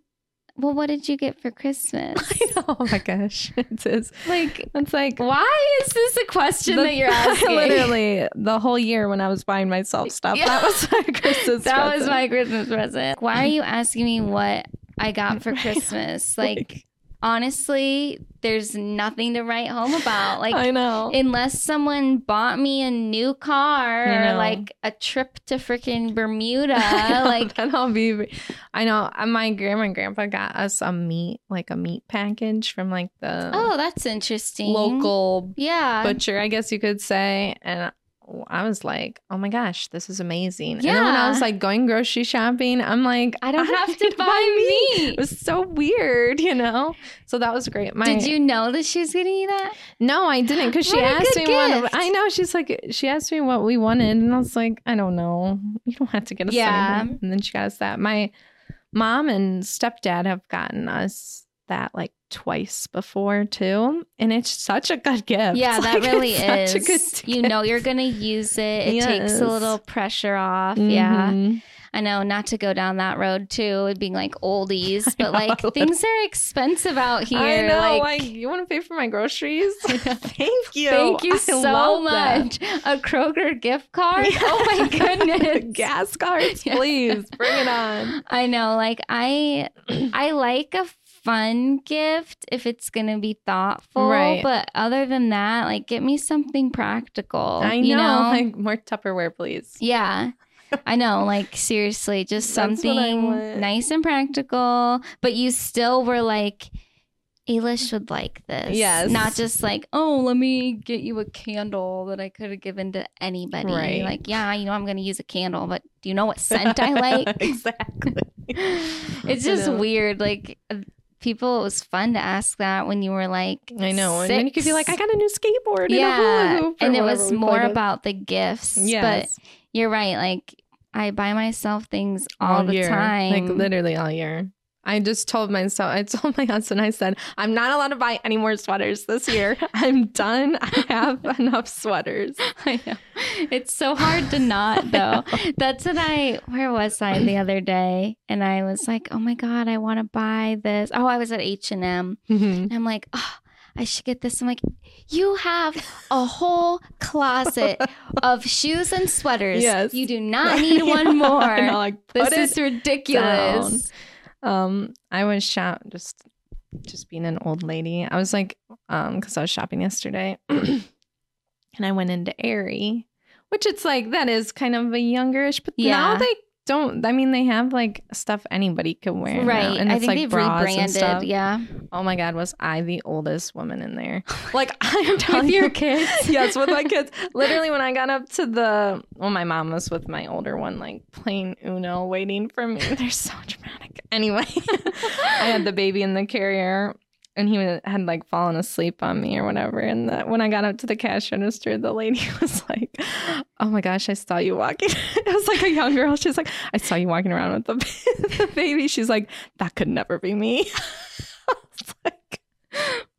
well, what did you get for Christmas? oh my gosh it is like, it's like why is this a question the- that you're asking? literally the whole year when I was buying myself stuff Yeah. that was my Christmas that was my Christmas present. Why are you asking me what I got for Christmas? Like, honestly, there's nothing to write home about. Like, I know. unless someone bought me a new car or like a trip to freaking Bermuda, know, like, then I'll be. I know uh, my grandma and grandpa got us a meat, like a meat package from like the oh, that's interesting. local yeah. butcher, I guess you could say, and. I was like, "Oh my gosh, this is amazing!" And then when I was like going grocery shopping, I'm like, I don't have need to buy meat. It was so weird, you know. So that was great. My, Did you know that she was getting you that? No, I didn't because she asked me what. I know. She's like, she asked me what we wanted, and I was like, I don't know. You don't have to get us Yeah. anything. And then she got us that. My mom and stepdad have gotten us that like twice before too, and it's such a good gift. Yeah, that really is. such a good You know you're gonna use it. It takes a little pressure off. Yeah. Mhm. I know not to go down that road too, it being like oldies, but like things are expensive out here. I know. like, Like, you want to pay for my groceries? Thank you. Thank you I so that. much. A Kroger gift card? Oh my goodness. Gas cards, Yeah. please bring it on. I know. Like I I like a fun gift if it's gonna be thoughtful. Right. But other than that, like get me something practical. I know, You know? like more Tupperware, please. yeah. I know, like seriously, just That's what I something nice and practical, but you still were like, Ailish would like this. Yes. Not just like, oh, let me get you a candle that I could have given to anybody. Right. Like, yeah, you know, I'm going to use a candle, but do you know what scent I like? exactly. it's just know. weird. Like, people, it was fun to ask that when you were like, I know. And then you could be like, I got a new skateboard. and yeah. hoop," And it was more about the gifts. But you're right. Like, I buy myself things all, the year. time. Like literally all year. I just told myself, I told my husband, I said, I'm not allowed to buy any more sweaters this year. I'm done. I have enough sweaters. I know. It's so hard to not though. That's what I where was I the other day? And I was like, Oh my god, I want to buy this. Oh, I was at H and M. Mhm. I'm like, oh, I should get this. I'm like, you have a whole closet of shoes and sweaters. Yes. You do not need one more. Know, like, put this is ridiculous. Um, I was shop just just being an old lady. I was like, um, because I was shopping yesterday, and I went into Aerie, which it's like that is kind of a youngerish, but Yeah. now they don't. I mean, they have like stuff anybody can wear, now, Right. And I it's think like they've bras and rebranded. stuff. Yeah. Oh my god, was I the oldest woman in there? Oh like I'm telling With your you, kids. yes, with my kids. Literally, when I got up to the, well, my mom was with my older one, like playing Uno, waiting for me. They're so dramatic. Anyway, I had the baby in the carrier, and he had like fallen asleep on me or whatever. And the, when I got up to the cash register, the lady was like, "Oh my gosh, I saw you walking." it was like a young girl. She's like, "I saw you walking around with the, the baby." She's like, "That could never be me." I was like.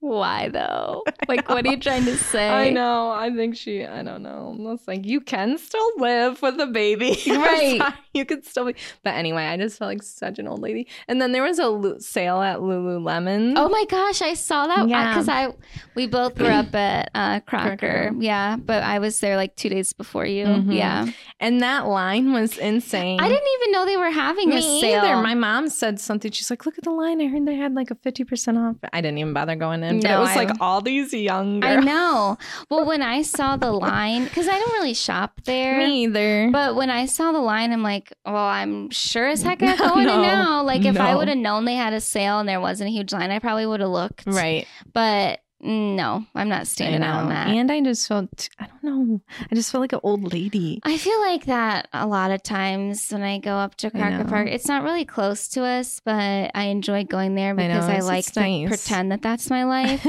Why though? Like, what are you trying to say? I know. I think she. I don't know. It's like you can still live with a baby, Right. you could still be. But anyway, I just felt like such an old lady. And then there was a sale at Lululemon. Oh my gosh, I saw that Yeah. because I we both grew up at uh, Crocker. Crocker. Yeah, but I was there like two days before you. Mhm. Yeah, and that line was insane. I didn't even know they were having a Me sale. either. My mom said something. She's like, "Look at the line. I heard they had like a fifty percent off." I didn't even bother going in. But No, it was I- like all these young girls. I know. Well, when I saw the line, because I don't really shop there. Me either. But when I saw the line, I'm like, well, I'm sure as heck I'm going No, in now. Like, if I would have known they had a sale and there wasn't a huge line, I probably would have looked. right. But no, I'm not standing out on that. And I just felt. I don't know. I just felt like an old lady. I feel like that a lot of times when I go up to Crocker. Park. It's not really close to us, but I enjoy going there I know, because I, like to nice. pretend that that's my life.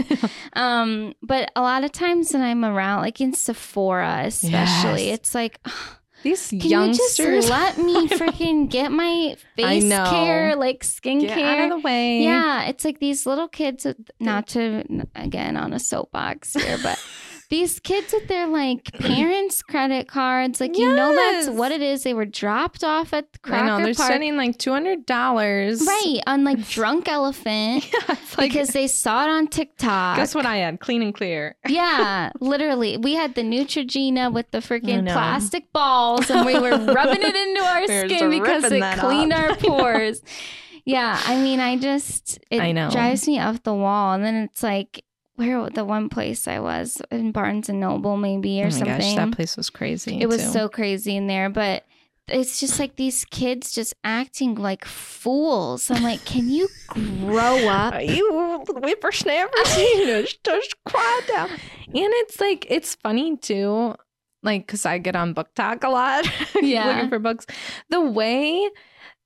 um, but a lot of times when I'm around, like in Sephora, especially, Yes. it's like, These can youngsters. you just let me freaking get my face care, like skincare? Get out of the way. Yeah, it's like these little kids. Not to again on a soapbox here, but these kids with their like parents' credit cards, like you know that's what it is. They were dropped off at the I know. They're Park, spending like two hundred dollars. right on like Drunk Elephant it's like, because they saw it on TikTok. guess what I had? Clean and clear. Yeah, literally. We had the Neutrogena with the I freaking know. plastic balls, and we were rubbing it into our were skin just because ripping it that cleaned up. our pores. yeah, I mean, I just it I know. drives me up the wall, and then it's like where the one place I was in Barnes and Noble, maybe or oh my something. gosh, that place was crazy. it was so crazy in there, but. It's just like these kids just acting like fools. I'm like, can you grow up? Are you whippersnappers? you know, just, just quiet down. And it's like it's funny too, like because I get on BookTok a lot, Yeah. looking for books. The way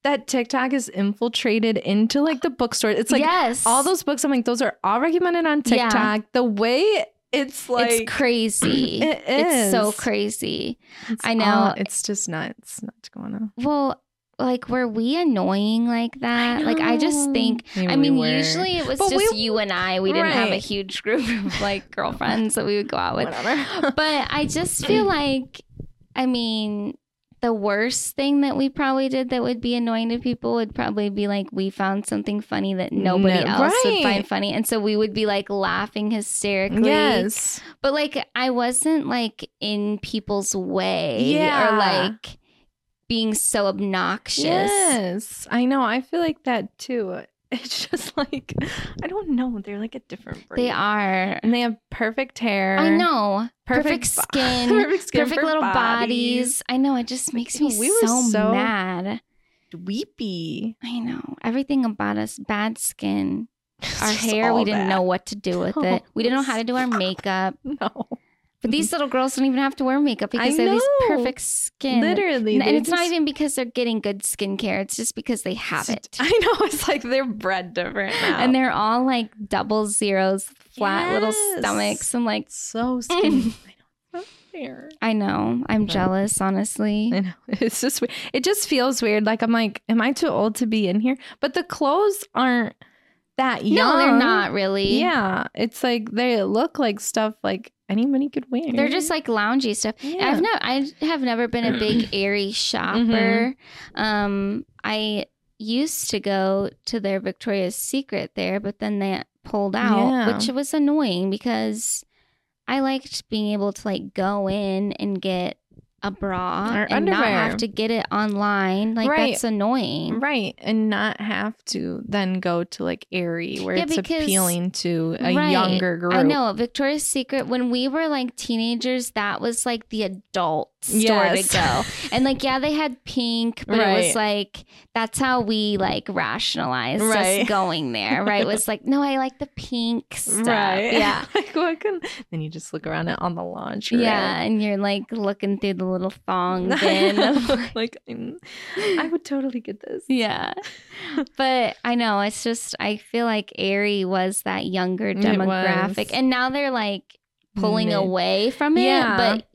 that TikTok is infiltrated into like the bookstore, it's like yes, all those books. I'm like, those are all recommended on Yeah. TikTok. The way it's like it's crazy. It It's so crazy. It's I know. all- it's just nuts. Nuts going on. Well, like, were we annoying like that? Like, I just think. Maybe I mean, were. usually it was But just we- you and I. We didn't have a huge group of like girlfriends that we would go out with. whatever. But I just feel like, I mean, the worst thing that we probably did that would be annoying to people would probably be like we found something funny that nobody No, else would find funny. And so we would be like laughing hysterically. Yes. But like I wasn't like in people's way Yeah. or like being so obnoxious. Yes. I know. I feel like that too. It's just like I don't know. They're like a different breed. They are. And they have perfect hair. I know. Perfect, Perfect bo- skin. perfect skin perfect little bodies. bodies. I know. It just makes me We were so, so- mad. Dweepy. I know. Everything about us, bad skin. Our hair, we didn't that. know what to do with it. We didn't know how to do our makeup. No. But these mm-hmm. little girls don't even have to wear makeup because they have this perfect skin. Literally. And, and it's not even because they're getting good skincare. It's just because they have it. I know. It's like they're bred different now. And they're all like double zeros, flat little stomachs. I'm like, so skinny. I know. I know. I'm But- jealous, honestly. I know. It's just weird. It just feels weird. Like I'm like, am I too old to be in here? But the clothes aren't that young. No, they're not really. Yeah. It's like they look like stuff like anybody could wear. They're just like loungy stuff. yeah. I've no, I have never been a big Aerie shopper. Um, I used to go to their Victoria's Secret there, but then they pulled out, Yeah. which was annoying because I liked being able to like go in and get a bra Or and not underwear. have to get it online. Like Right. that's annoying. right, and not have to then go to like Aerie where Yeah, it's because- appealing to a Right. younger group. I know Victoria's Secret when we were like teenagers, that was like the adult store Yes. to go. And like, yeah, they had pink, but it was like that's how we like rationalized Right. us going there, right? It was like, no, I like the pink stuff. Right. Yeah. like what can then you just look around it on the launch. Yeah, and you're like looking through the little thong bin. like- like mm, I would totally get this. yeah. But I know it's just I feel like Aerie was that younger demographic. And now they're like pulling Mid- away from it. Yeah. But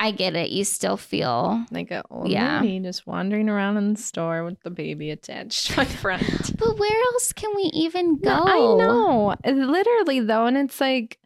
I get it. You still feel Like a old Yeah. lady just wandering around in the store with the baby attached to my front. But where else can we even go? No, I know. Literally though, and it's like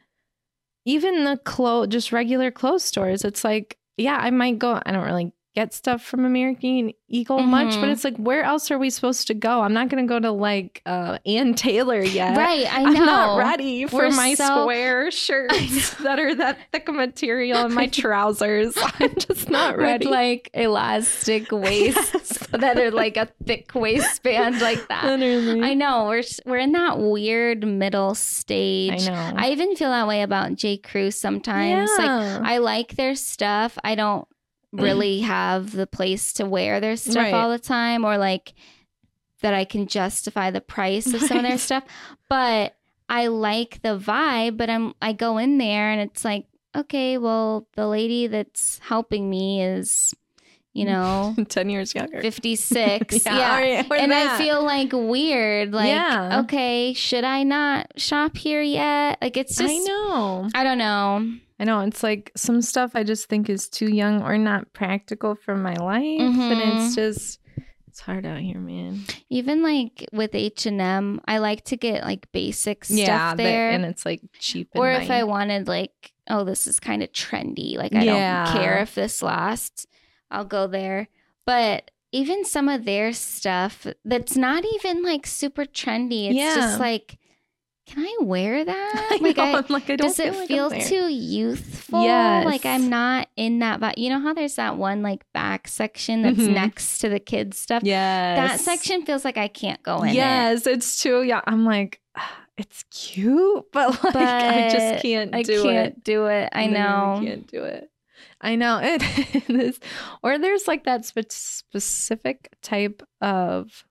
even the clothes just regular clothes stores, it's like, yeah, I might go I don't really get stuff from American Eagle much, but Mhm. it's like where else are we supposed to go? I'm not gonna go to like uh Ann Taylor yet. Right, I know. I'm not ready for We're my so- square shirts that are that thick material and my trousers. I'm just not ready. With like elastic waists that are like a thick waistband like that. Literally. I know. We're we're in that weird middle stage. I know. I even feel that way about J. Crew sometimes. Like I like their stuff. I don't Mm-hmm. really have the place to wear their stuff Right. all the time or like that I can justify the price of some of their stuff. But I like the vibe, but I'm I go in there and it's like, okay, well, the lady that's helping me is, you know, 10 years younger. 56. Yeah, yeah. all right, we're and I feel like weird. Like, Yeah. okay, should I not shop here yet? Like, it's just, I know. I don't know. I know. It's like some stuff I just think is too young or not practical for my life. And Mhm. it's just, it's hard out here, man. Even like with H and M, I like to get like basic stuff yeah. there. and it's like cheap. and or if I wanted like, oh, this is kind of trendy. Like I Yeah. don't care if this lasts. I'll go there. But even some of their stuff that's not even like super trendy. It's Yeah. just like, can I wear that? I like know, I, I'm like, I don't does it feel, like feel too youthful? Yes. Like I'm not in that. But you know how there's that one like back section that's Mhm. next to the kids stuff. Yes. That section feels like I can't go in. it. Yes, it's too. Yeah. I'm like, "Ah, it's cute, but like, I just can't I do can't it. do it. I know. can't do it. I know it is. Or there's like that spe- specific type of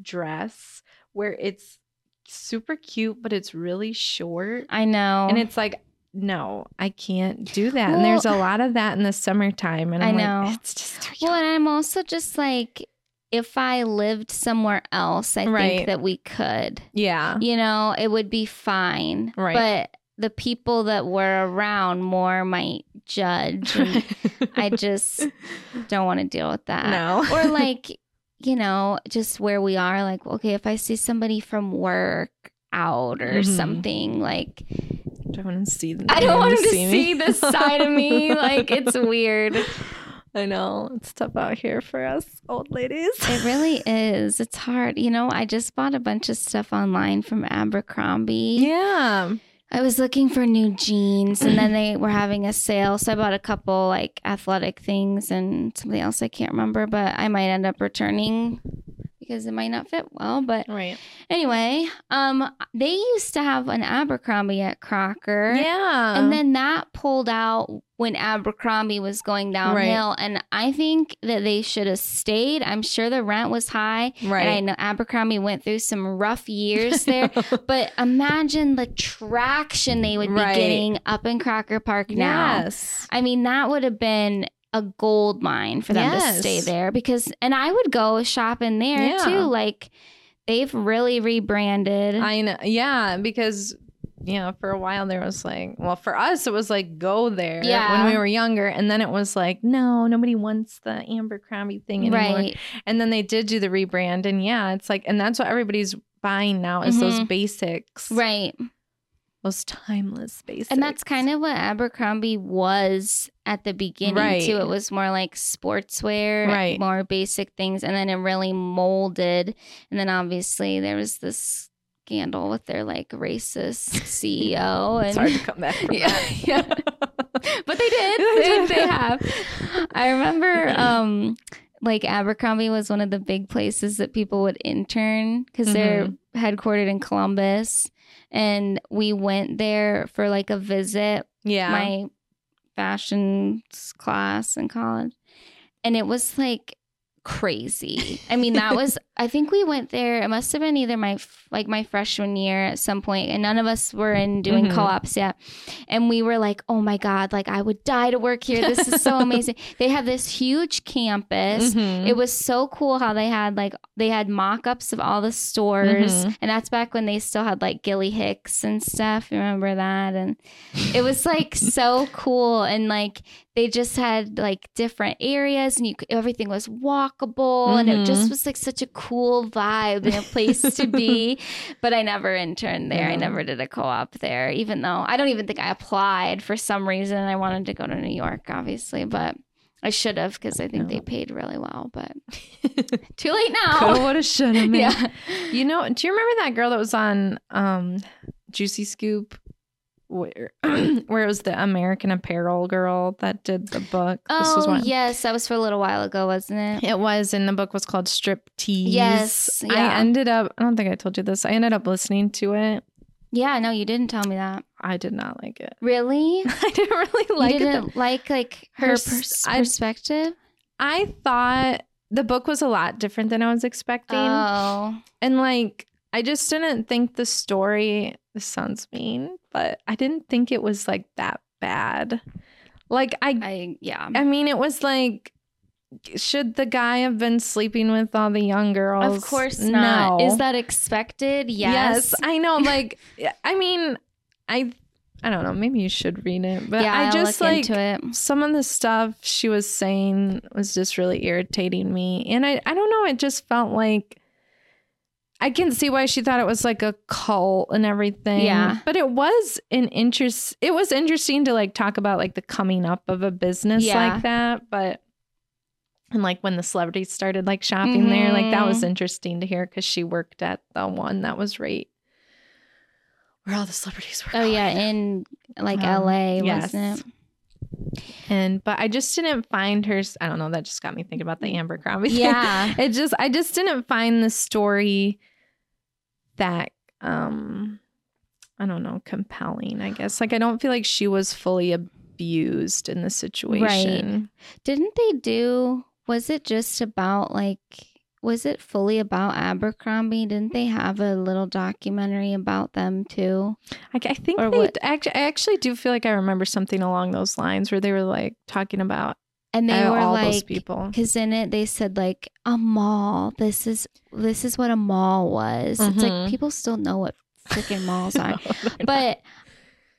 dress where it's super cute, but it's really short. I know. And it's like, no, I can't do that. and there's a lot of that in the summertime. And I I'm know. like, it's just well, and I'm also just like, if I lived somewhere else, I Right. think that we could. yeah. You know, it would be fine. Right. But the people that were around more might judge. I just don't want to deal with that. no. or like you know just where we are like okay if i see somebody from work out or Mhm. something like I don't want to see them. i don't want to me. see this side of me like it's weird I know it's tough out here for us old ladies. It really is. It's hard. You know, I just bought a bunch of stuff online from Abercrombie. Yeah. I was looking for new jeans and then they were having a sale. So I bought a couple like athletic things and something else I can't remember, but I might end up returning because it might not fit well. But Right. anyway, um, they used to have an Abercrombie at Crocker. Yeah. And then that pulled out when Abercrombie was going downhill. And I think that they should have stayed. I'm sure the rent was high. right. And I know Abercrombie went through some rough years there. but imagine the traction they would be Right. getting up in Crocker Park now. Yes. I mean, that would have been a gold mine for them to stay there because, and I would go shopping there Yeah. too. Like, they've really rebranded. I know. Yeah, because you know, for a while there was like, well, for us it was like go there Yeah. when we were younger, and then it was like, no, nobody wants the Abercrombie thing anymore. right. And then they did do the rebrand, and yeah, it's like, and that's what everybody's buying now is those Mhm. basics, Right. Those timeless basics, And that's kind of what Abercrombie was at the beginning Right. too. It was more like sportswear, Right. more basic things, and then it really molded. And then obviously there was this scandal with their like racist CEO, and it's hard to come back from Yeah, that. yeah. but they did. They, they have. I remember, um, like Abercrombie was one of the big places that people would intern because they're headquartered in Columbus, and we went there for like a visit. yeah, My fashion class in college, and it was like crazy. I mean, that was. I think we went there. It must have been either my like my freshman year at some point, and none of us were in doing Mhm. co-ops yet. And we were like, "Oh my god! Like I would die to work here. This is so amazing." they have this huge campus. Mhm. It was so cool how they had like they had mock-ups of all the stores, Mhm. and that's back when they still had like Gilly Hicks and stuff. Remember that? And it was like so cool, and like they just had like different areas, and you everything was walkable, and it just was like such a cool vibe and a place to be. But I never interned there. I never did a co-op there, even though I don't even think I applied for some reason. I wanted to go to New York, obviously, but. I should have because I think No. they paid really well, but too late now. Coulda, woulda, shoulda, man. yeah. You know, do you remember that girl that was on um Juicy Scoop? Where, where it was the American Apparel girl that did the book. This was Oh, yes. That was for a little while ago, wasn't it? It was, and the book was called Strip Tees. Yes, yeah. I ended up, I don't think I told you this. I ended up listening to it. Yeah, no, you didn't tell me that. I did not like it. Really? I didn't really like you it. didn't like like her, Her pers- s- I- perspective? I thought the book was a lot different than I was expecting. Oh, And like, I just didn't think the story, this sounds mean, but I didn't think it was like that bad. Like, I, I yeah. I mean, it was like, should the guy have been sleeping with all the young girls? Of course not. No. Is that expected? Yes. Yes. I know. Like, I mean, I, I don't know. Maybe you should read it, but yeah, I just like some of the stuff she was saying was just really irritating me. And I, I don't know, it just felt like I can see why she thought it was like a cult and everything. Yeah. But it was an interest it was interesting to like talk about like the coming up of a business Yeah. like that. But and like when the celebrities started like shopping there, like that was Mhm. interesting to hear because she worked at the one that was right where all the celebrities were. Oh yeah, in like Um, LA, yes. wasn't it? And but I just didn't find her. I don't know. That just got me thinking about the Abercrombie. Yeah. it just I just didn't find the story that um I don't know compelling. I guess like I don't feel like she was fully abused in the situation. Right. Didn't they do was it just about like was it fully about Abercrombie? Didn't they have a little documentary about them too? I, I think Or they what- actually I actually do feel like I remember something along those lines where they were like talking about And they uh, were like people. because in it they said like a mall. This is this is what a mall was. It's Mhm. like people still know what freaking malls are. but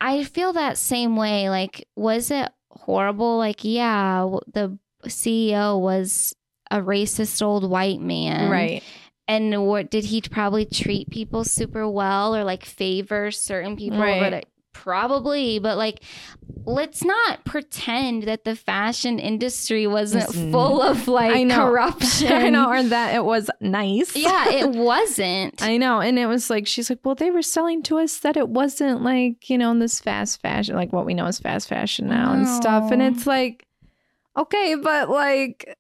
I feel that same way. Like, was it horrible? Like, yeah, the CEO was a racist old white man, right. And what did he probably treat people super well or like favor certain people over Right. the Probably, but like, let's not pretend that the fashion industry wasn't Listen, full of like I know. corruption. I know, or that it was nice. Yeah, it wasn't. I know. And it was like, she's like, well, they were selling to us that it wasn't like, you know, this fast fashion, like what we know is fast fashion now and stuff. And it's like, okay, but like,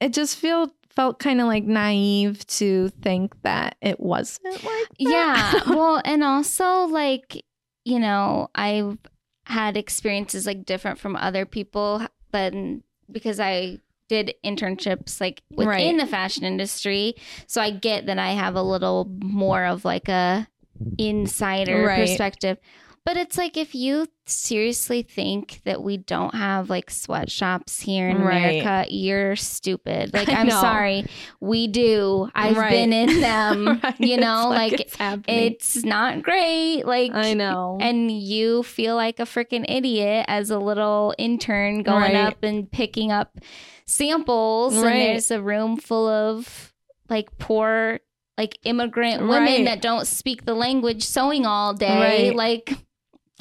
it just feel, felt kind of like naive to think that it wasn't like that. yeah. Well, and also like, you know, I've had experiences like different from other people than because I did internships like within Right. the fashion industry. So I get that I have a little more of like a insider Right. perspective. But it's like if you seriously think that we don't have like sweatshops here in Right. America, you're stupid. Like I'm sorry. We do. I've Right. been in them. Right. You know, It's like, it's it's not great. Like I know. and you feel like a freaking idiot as a little intern going up and picking up samples and there's a room full of like poor like immigrant women Right. that don't speak the language sewing all day Right. like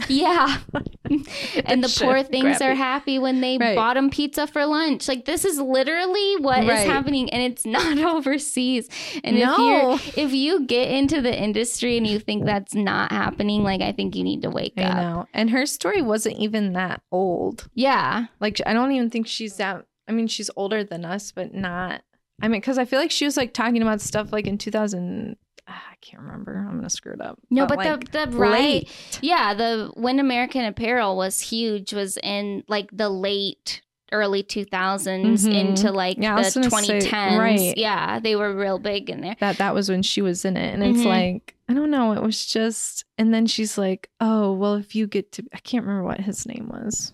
yeah and the poor things are happy when they Right. bought them pizza for lunch like this is literally what is Right. happening and it's not overseas and No. if you're if you get into the industry and you think that's not happening like i think you need to wake I up know. And her story wasn't even that old. yeah Like, I don't even think she's that. I mean, she's older than us, but not. I mean, because I feel like she was like talking about stuff like in 2000. Ah, I can't remember. I'm gonna screw it up. no but, like, the the right late. yeah the when american apparel was huge was in like the late early 2000s Mhm. into like Yeah, the gonna say- 2010s right. yeah they were real big in there that that was when she was in it and it's Mhm. like i don't know it was just and then she's like oh well if you get to i can't remember what his name was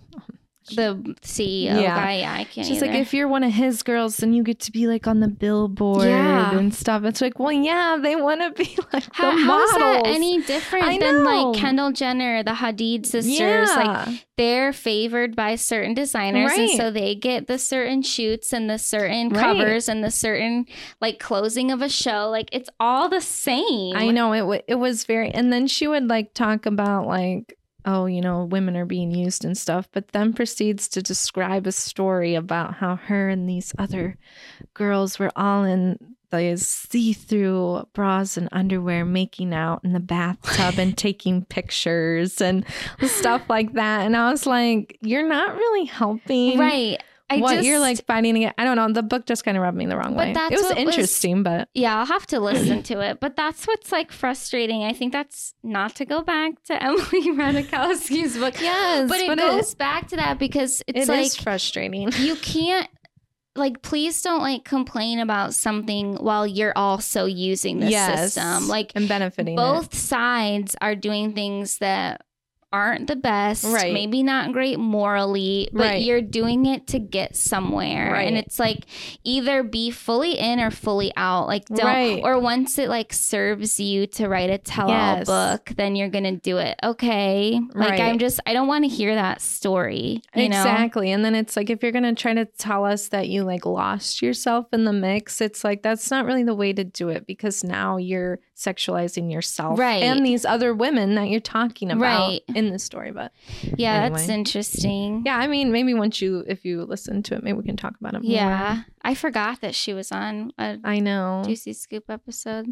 the ceo Yeah. guy yeah i can't she's either. like if you're one of his girls then you get to be like on the billboard Yeah. and stuff it's like well yeah they want to be like how, the how is that models any different I than know. like kendall jenner the hadid sisters yeah. like they're favored by certain designers and so they get the certain shoots and the certain Right. covers and the certain like closing of a show like it's all the same I know it. W- it was very, and then she would like talk about like, oh, you know, women are being used and stuff, but then proceeds to describe a story about how her and these other girls were all in these see-through bras and underwear, making out in the bathtub and taking pictures and stuff like that. And I was like, you're not really helping, right I what just, you're like finding against. I don't know. The book just kind of rubbed me the wrong But way. that's it was what was- interesting, but yeah i'll have to listen to it but that's what's like frustrating i think that's not to go back to emily ratajkowski's book yes, but it goes back to that because it's It like is frustrating. you can't like please don't like complain about something while you're also using the system like and benefiting. both sides are doing things that aren't the best Right. maybe not great morally but Right. you're doing it to get somewhere Right. and it's like either be fully in or fully out like don't Right. or once it like serves you to write a tell-all Yes. book then you're gonna do it okay like i'm just i don't want to hear that story you know exactly. And then it's like if you're gonna try to tell us that you like lost yourself in the mix, it's like that's not really the way to do it because now you're sexualizing yourself Right. and these other women that you're talking about Right. in the story. But yeah that's interesting yeah, I mean, maybe once you if you listen to it, maybe we can talk about it. more. yeah i forgot that she was on a I know. juicy scoop episode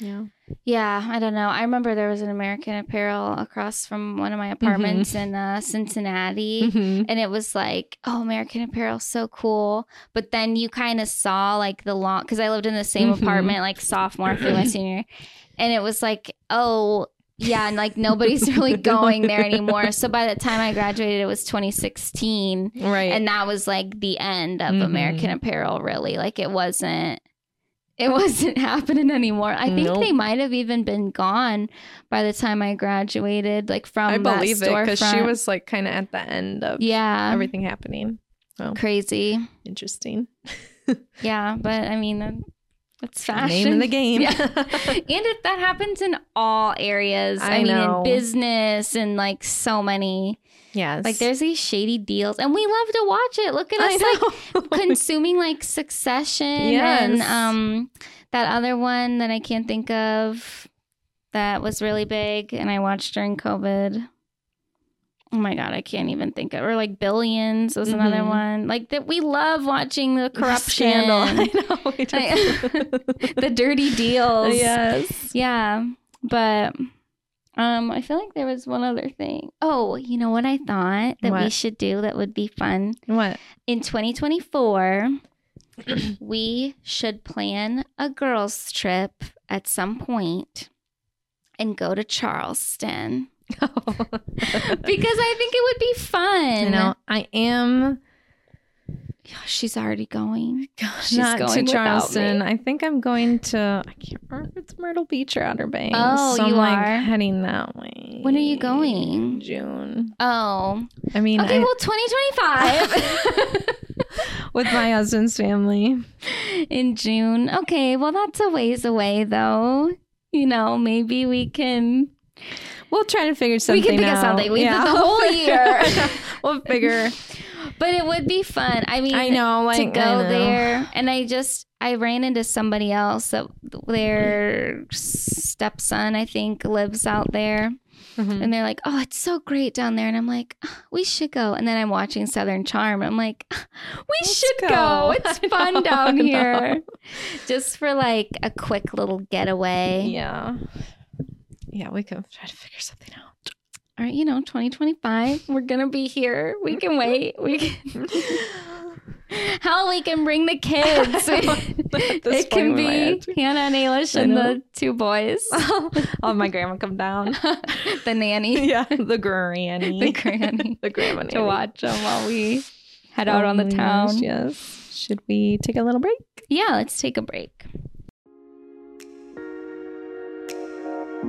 Yeah. Yeah, I don't know. I remember there was an American Apparel across from one of my apartments in uh, Cincinnati. Mhm. And it was like, oh, American Apparel, so cool. But then you kind of saw like the long, because I lived in the same Mhm. apartment like sophomore through my senior. And it was like, oh, yeah. And like nobody's really going there anymore. So by the time I graduated, it was 2016. Right. And that was like the end of Mhm. American Apparel, really. Like it wasn't. It wasn't happening anymore. I think Nope. they might have even been gone by the time I graduated, like from I believe it because she was like kind of at the end of yeah everything happening. crazy. Interesting. Yeah, but I mean, uh, it's fashion. Name of the game. Yeah. and it, that happens in all areas. I, I mean, know. in business and like so many. Yes. Like there's these shady deals, and we love to watch it. Look at I us like consuming like Succession and um that other one that I can't think of that was really big, and I watched during COVID. oh my god, I can't even think of or like Billions was another Mhm. one. Like that we love watching the corruption, Scandal. I know. the dirty deals. yes. Yeah. But um I feel like there was one other thing. Oh, you know what I thought that we should do that would be fun? What? In 2024, we should plan a girls trip at some point and go to Charleston because I think it would be fun. you know, I am she's already going. She's not going to Charleston. I think I'm going to. I can't remember if it's Myrtle Beach or Outer Banks. Oh, so I'm you like are? heading that way. When are you going? June. Oh, I mean, okay. I- well, 2025 with my husband's family. in June. Okay, well, that's a ways away, though. You know, maybe we can. We'll try to figure something we can think out. something. We did the whole year. we'll figure. But it would be fun. I mean, I know, like to go there. And I just I ran into somebody else that their stepson I think lives out there, Mhm. and they're like, "Oh, it's so great down there," and I'm like, "Ah, "We should go." And then I'm watching Southern Charm, and I'm like, "Ah, "We Let's should go. go." It's I fun know, down here, just for like a quick little getaway." Yeah. Yeah, we can try to figure something out. All right, you know, 2025, we're gonna be here. We can wait. We can. Hell, we can bring the kids. It can point, we might be. Hannah and Ailish I and the two boys. oh, my grandma come down. the nanny, yeah, the granny. the granny, the grandma to nanny. watch them while we head out oh on the Oh, town. Yes. Should we take a little break? Yeah, let's take a break.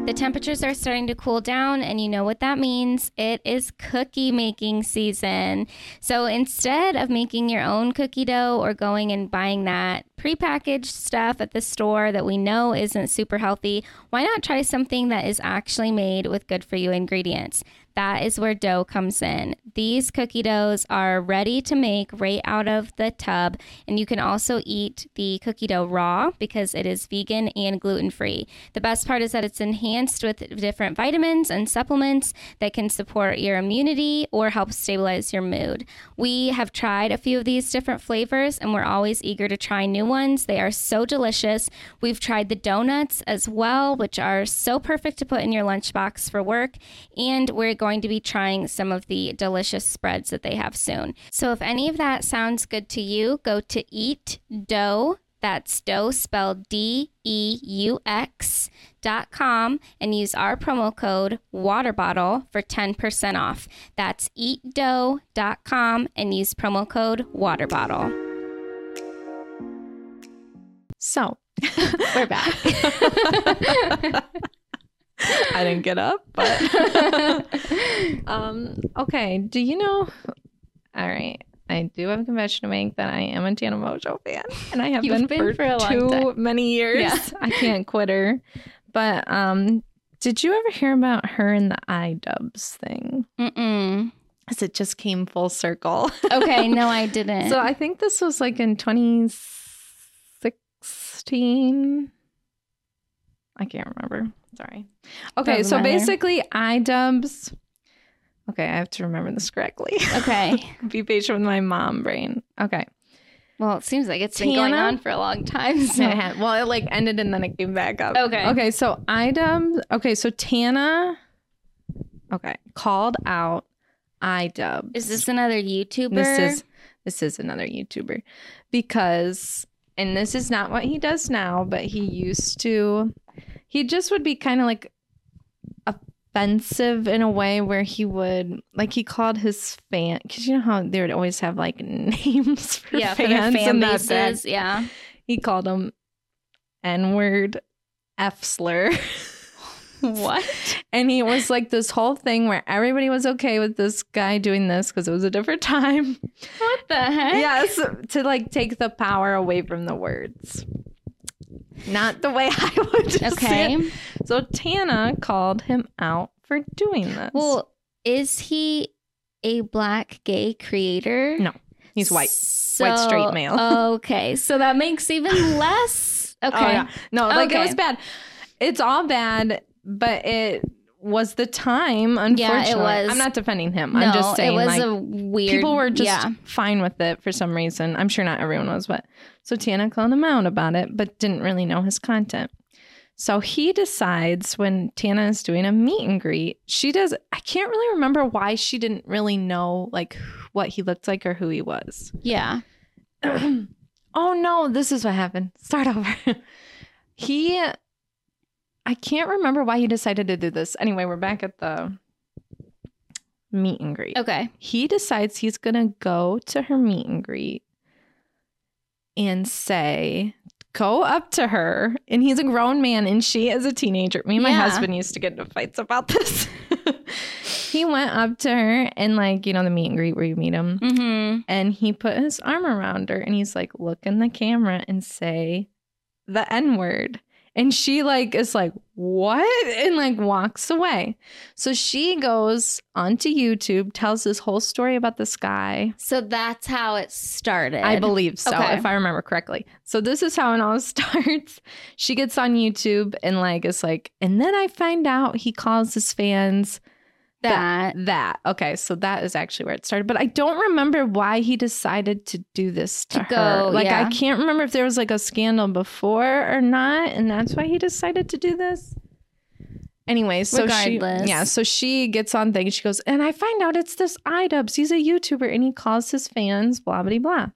The temperatures are starting to cool down, and you know what that means. It is cookie making season. So instead of making your own cookie dough or going and buying that prepackaged stuff at the store that we know isn't super healthy, why not try something that is actually made with good for you ingredients? That is where Deux comes in. These cookie doughs are ready to make right out of the tub, and you can also eat the cookie dough raw because it is vegan and gluten free. The best part is that it's enhanced with different vitamins and supplements that can support your immunity or help stabilize your mood. We have tried a few of these different flavors, and we're always eager to try new ones. They are so delicious. We've tried the donuts as well, which are so perfect to put in your lunchbox for work, and we're going to be trying some of the delicious spreads that they have soon. So if any of that sounds good to you, go to Eat Deux. That's dough spelled D E U X dot com and use our promo code water bottle for 10% off. That's eatdeux.com and use promo code water bottle. So, We're back. I didn't get up, but um okay, do you know All right. I do have a confession to make that I am a Tana Mongeau fan, and I have been, been for, for a too time. many years. Yeah. I can't quit her. But um, did you ever hear about her and the iDubbbz thing? Mm-mm. As it just came full circle. Okay, no, I didn't. so I think this was like in 2016. I can't remember. Sorry. Okay, Doesn't so matter. basically iDubbbz. Okay, I have to remember this correctly. okay. Be patient with my mom brain. Okay. Well, it seems like it's been going on for a long time. So. It had- well, it like ended and then it came back up. Okay. Okay. So iDubbbz. Okay. So Tana. Okay. Called out iDubbbz. Is this another YouTuber? This is this is another YouTuber because and this is not what he does now, but he used to. He just would be kind of like offensive in a way where he would like he called his fan because you know how they would always have like names for yeah, for fans their fan and that back- Yeah. he called him N word F slur. What? and he was like this whole thing where everybody was okay with this guy doing this because it was a different time. What the heck? yes, to like take the power away from the words. Not the way I would Okay. So Tana called him out for doing this. Well, is he a black gay creator? No, he's white. So, White straight male. okay, so that makes even less. Oh, okay. Oh, yeah. No, like it was bad. It's all bad, but it was the time. Unfortunately, Yeah, it was. I'm not defending him. no, I'm just saying it was like a weird. people were just yeah. fine with it for some reason. I'm sure not everyone was, but so Tana called him out about it, but didn't really know his content. So he decides when Tana is doing a meet and greet, she does. I can't really remember why she didn't really know like what he looked like or who he was. Yeah. oh no, this is what happened. Start over. he, I can't remember why he decided to do this. Anyway, we're back at the meet and greet. Okay. He decides he's going to go to her meet and greet and say, go up to her. And he's a grown man and she is a teenager. Me and my husband used to get into fights about this. he went up to her and, like, you know, the meet and greet where you meet him. Mm-hmm. And he put his arm around her and he's like, look in the camera and say the N word. And she like is like, what? And like walks away. So she goes onto YouTube, tells this whole story about this guy. So that's how it started. I believe so, Okay. if I remember correctly. So this is how it all starts. She gets on YouTube and like is like, and then I find out he calls his fans that. that. Okay, so that is actually where it started. But I don't remember why he decided to do this to, To her. go, like yeah. I can't remember if there was like a scandal before or not, and that's why he decided to do this. Anyway, so Regardless. she yeah, so she gets on things. She goes, and I find out it's this iDubbbz. He's a YouTuber and he calls his fans blah blah blah.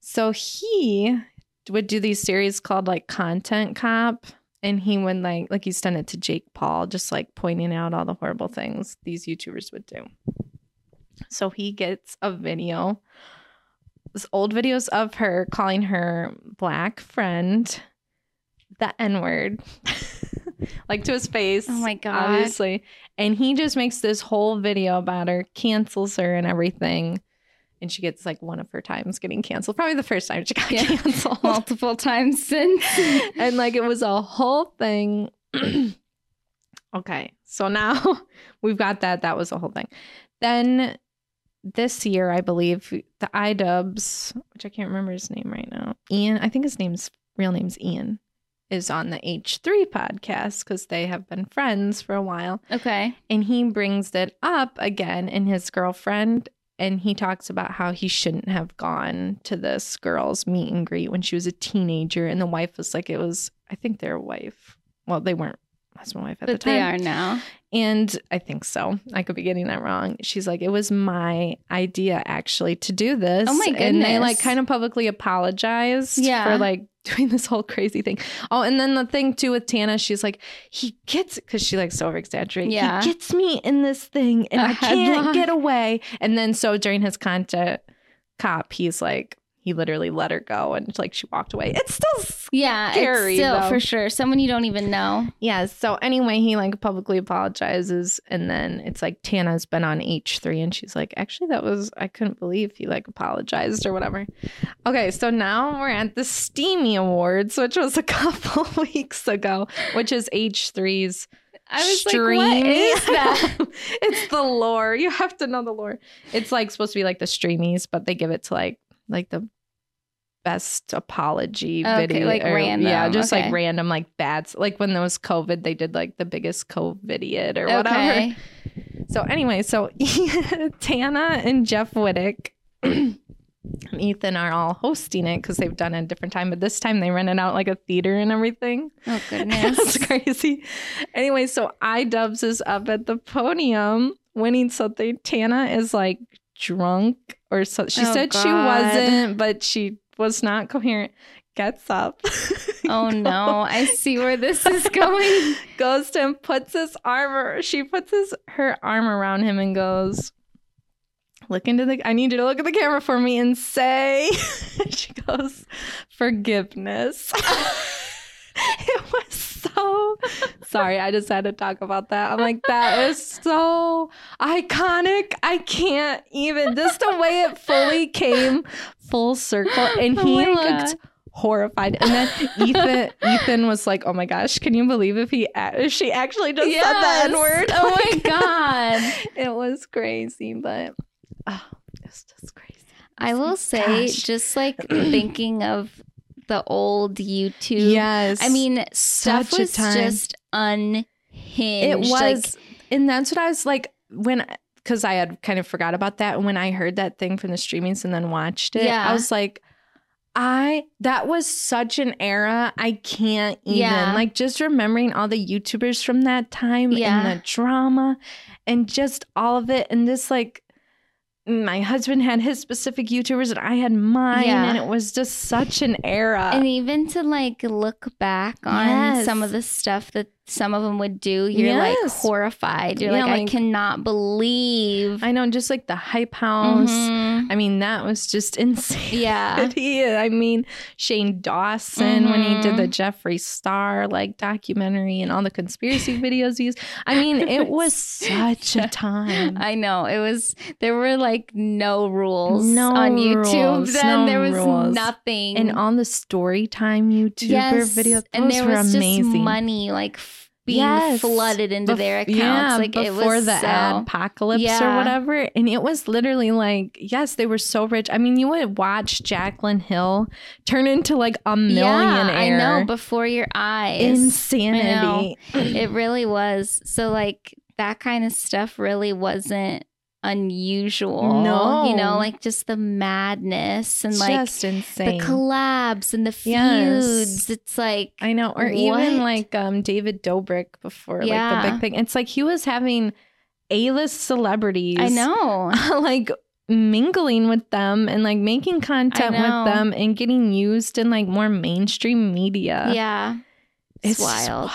So he would do these series called like Content Cop, and he would like like he's done it to Jake Paul, just like pointing out all the horrible things these YouTubers would do. So he gets a video, this old videos of her calling her black friend the N word, like to his face. Oh my God. Obviously, and he just makes this whole video about her, cancels her, and everything. And she gets like one of her times getting canceled. Probably the first time she got Yeah. canceled Multiple times since. and like it was a whole thing. okay, so now we've got that. That was a whole thing. Then this year, I believe the iDubbbz, which I can't remember his name right now, Ian. I think his name's real name's Ian, is on the H3 podcast because they have been friends for a while okay. and he brings it up again in his girlfriend and he talks about how he shouldn't have gone to this girl's meet and greet when she was a teenager. And the wife was like it was i think their wife well they weren't husband and wife at the But time. they are now. and i think so. I could be getting that wrong. She's like it was my idea actually to do this. Oh my goodness and they like kind of publicly apologized Yeah. for like doing this whole crazy thing oh and then the thing too with tana she's like he gets because she likes to over exaggerate Yeah. he gets me in this thing and A I can't get away. And then so during his content cop, he's like, he literally let her go and like she walked away. It's still Yeah, Scary, it's still though. for sure. Someone you don't even know. yeah. So anyway, he like publicly apologizes, and then it's like Tana's been on H three, and she's like, actually, that was I couldn't believe he like apologized or whatever. Okay, so now we're at the Steamy Awards, which was a couple weeks ago, which is H 3s I was Streamy. like, what is that? it's the lore. You have to know the lore. It's like supposed to be like the streamies, but they give it to like like the best apology Okay, video. like or- random, Yeah, just okay. like random like bad. Like when there was COVID, they did like the biggest COVID idiot or whatever. okay. So anyway, so Tana and Jeff Wittek and Ethan are all hosting it because they've done it a different time, but this time they rented out like a theater and everything. Oh goodness. That's crazy. Anyway, so iDubbbz is up at the podium winning something. Tana is like drunk or so. She Oh, said she wasn't, but she was not coherent. Gets up. Oh no, I see where this is going. goes to him, puts his arm. She puts his her arm around him and goes, "Look into the. I need you to look at the camera for me and say." she goes, "Forgiveness." it was so. Sorry, I just had to talk about that. I'm like, that is so iconic. I can't even. Just the way it fully came full circle, and Oh he looked God. horrified. And then Ethan Ethan was like, "Oh my gosh, can you believe if he a- if she actually just said the Yes. N word?" Oh my god. it was crazy, but oh, it's just crazy. I will say, just like thinking of the old YouTube. Yes, I mean, stuff Such was just unhinged. it was Like, and that's what I was like when because I had kind of forgot about that. And when I heard that thing from the streamings and then watched it, Yeah. I was like, I that was such an era. I can't even Yeah. like just remembering all the YouTubers from that time Yeah. and the drama and just all of it. And this like my husband had his specific YouTubers and I had mine, Yeah. and it was just such an era. and even to like look back on some of the stuff that some of them would do, you're like horrified. You're Yeah, like, I cannot believe. I know, just like the hype house. Mhm. I mean, that was just insane. Yeah. I mean, Shane Dawson when he did the Mhm. Jeffree Star like documentary and all the conspiracy videos he used. I mean, it was such a time. I know it was. There were like no rules No on YouTube. rules, then no there was rules. nothing. And on the story time YouTuber yes, videos, those and there were was amazing. just money like being Yes. flooded into Bef- their accounts. Yeah, like it before was the so. apocalypse or whatever. And it was literally like, yes, they were so rich. I mean, you would watch Jaclyn Hill turn into like a millionaire. Yeah, I know before your eyes. Insanity. it really was. So like that kind of stuff really wasn't unusual. No. you know, like just the madness and like just insane. the collabs and the Yes. feuds. It's like I know, or even like um David Dobrik before like the big thing. It's like he was having A-list celebrities. I know. like mingling with them and like making content with them and getting used in like more mainstream media. yeah. It's, It's wild.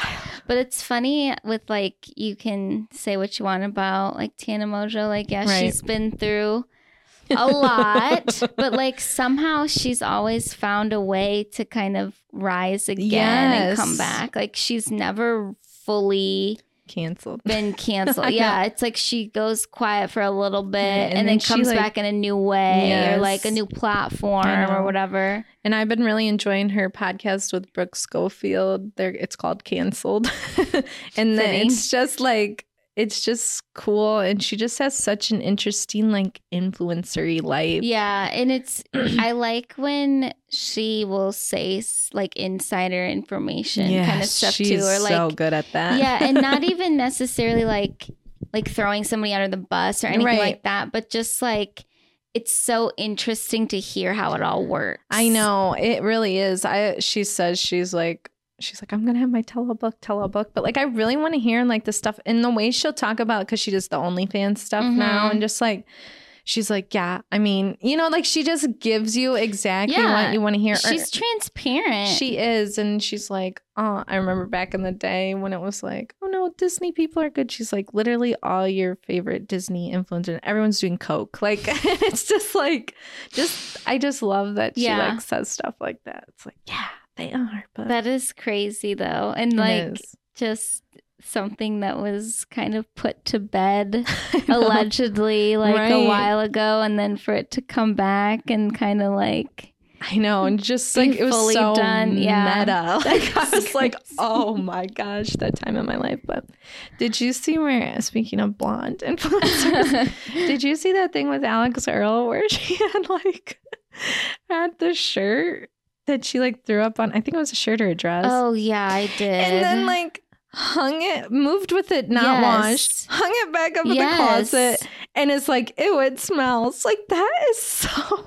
But it's funny with like you can say what you want about like Tana Mongeau. Like, yeah, Right. she's been through a lot, but like somehow she's always found a way to kind of rise again and come back. Like she's never fully Canceled. been canceled. Yeah, it's like she goes quiet for a little bit Right, and, and then, then comes like- back in a new way or like a new platform or whatever. And I've been really enjoying her podcast with Brooke Schofield. There it's called Canceled. and then it's just like it's just cool and she just has such an interesting like influencery life. Yeah, and it's I like when she will say like insider information kind of stuff too, or like so good at that. yeah, and not even necessarily like like throwing somebody under the bus or anything Right. like that, but just like it's so interesting to hear how it all works. I know it really is. I she says she's like she's like I'm gonna have my tell a book, tell a book, but like I really want to hear like the stuff in the way she'll talk about because she does the OnlyFans stuff now Mhm. and just like she's like yeah, I mean you know like she just gives you exactly Yeah. what you want to hear. Or- She's transparent. she is, and she's like, oh, I remember back in the day when it was like, oh no, Disney people are good. She's like, literally all your favorite Disney influencers, everyone's doing coke. Like it's just like, just I just love that she Yeah. like says stuff like that. It's like, yeah, they are, but that is crazy though, and like is. just something that was kind of put to bed allegedly like a while ago and then for it to come back and kind of like I know, and just like it was so done, yeah. meta. Like I was like, oh my gosh, that time in my life. But did you see where? Speaking of blonde influencers, did you see that thing with Alix Earle where she had like had the shirt she like threw up on? I think it was a shirt or a dress. oh yeah i did and then like hung it, moved with it, not Yes. washed, hung it back up in the closet, and it's like, ew, it smells. Like that is so.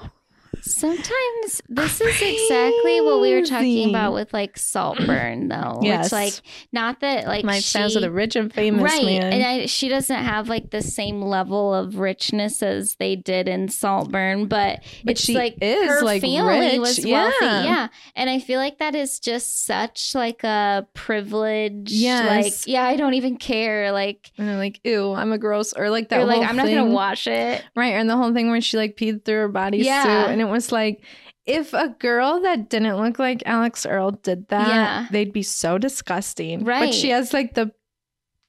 Sometimes this is exactly what we were talking about with like saltburn though Yes. which like not that like My she, sounds of the rich and famous right man. and I, she doesn't have like the same level of richness as they did in saltburn but, But it's she like is, her like, family rich. was wealthy Yeah. yeah and i feel like that is just such like a privilege Yes. like yeah i don't even care like And like, ew, I'm a gross, or like that. you're like i'm not thing, gonna wash it Right, and the whole thing where she like peed through her bodysuit, Yeah. and it was like, if a girl that didn't look like Alix Earle did that, Yeah. they'd be so disgusting. Right. but she has like the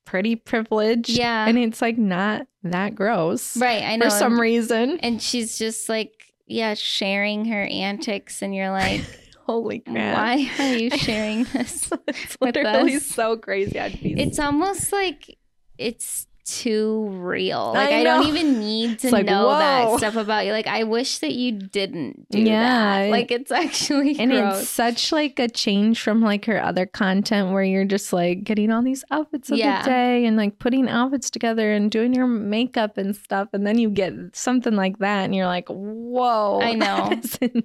pretty privilege, Yeah. and it's like not that gross, right i know For some reason, and she's just like yeah sharing her antics and you're like holy crap! why are you sharing this it's literally so crazy. I'd be it's almost like it's too real. Like I I, don't even need to like, know whoa. that stuff about you. Like I wish that you didn't do Yeah. that. Like it's actually And gross. it's such like a change from like her other content where you're just like getting all these outfits of Yeah. the day and like putting outfits together and doing your makeup and stuff. And then you get something like that and you're like, whoa. I know.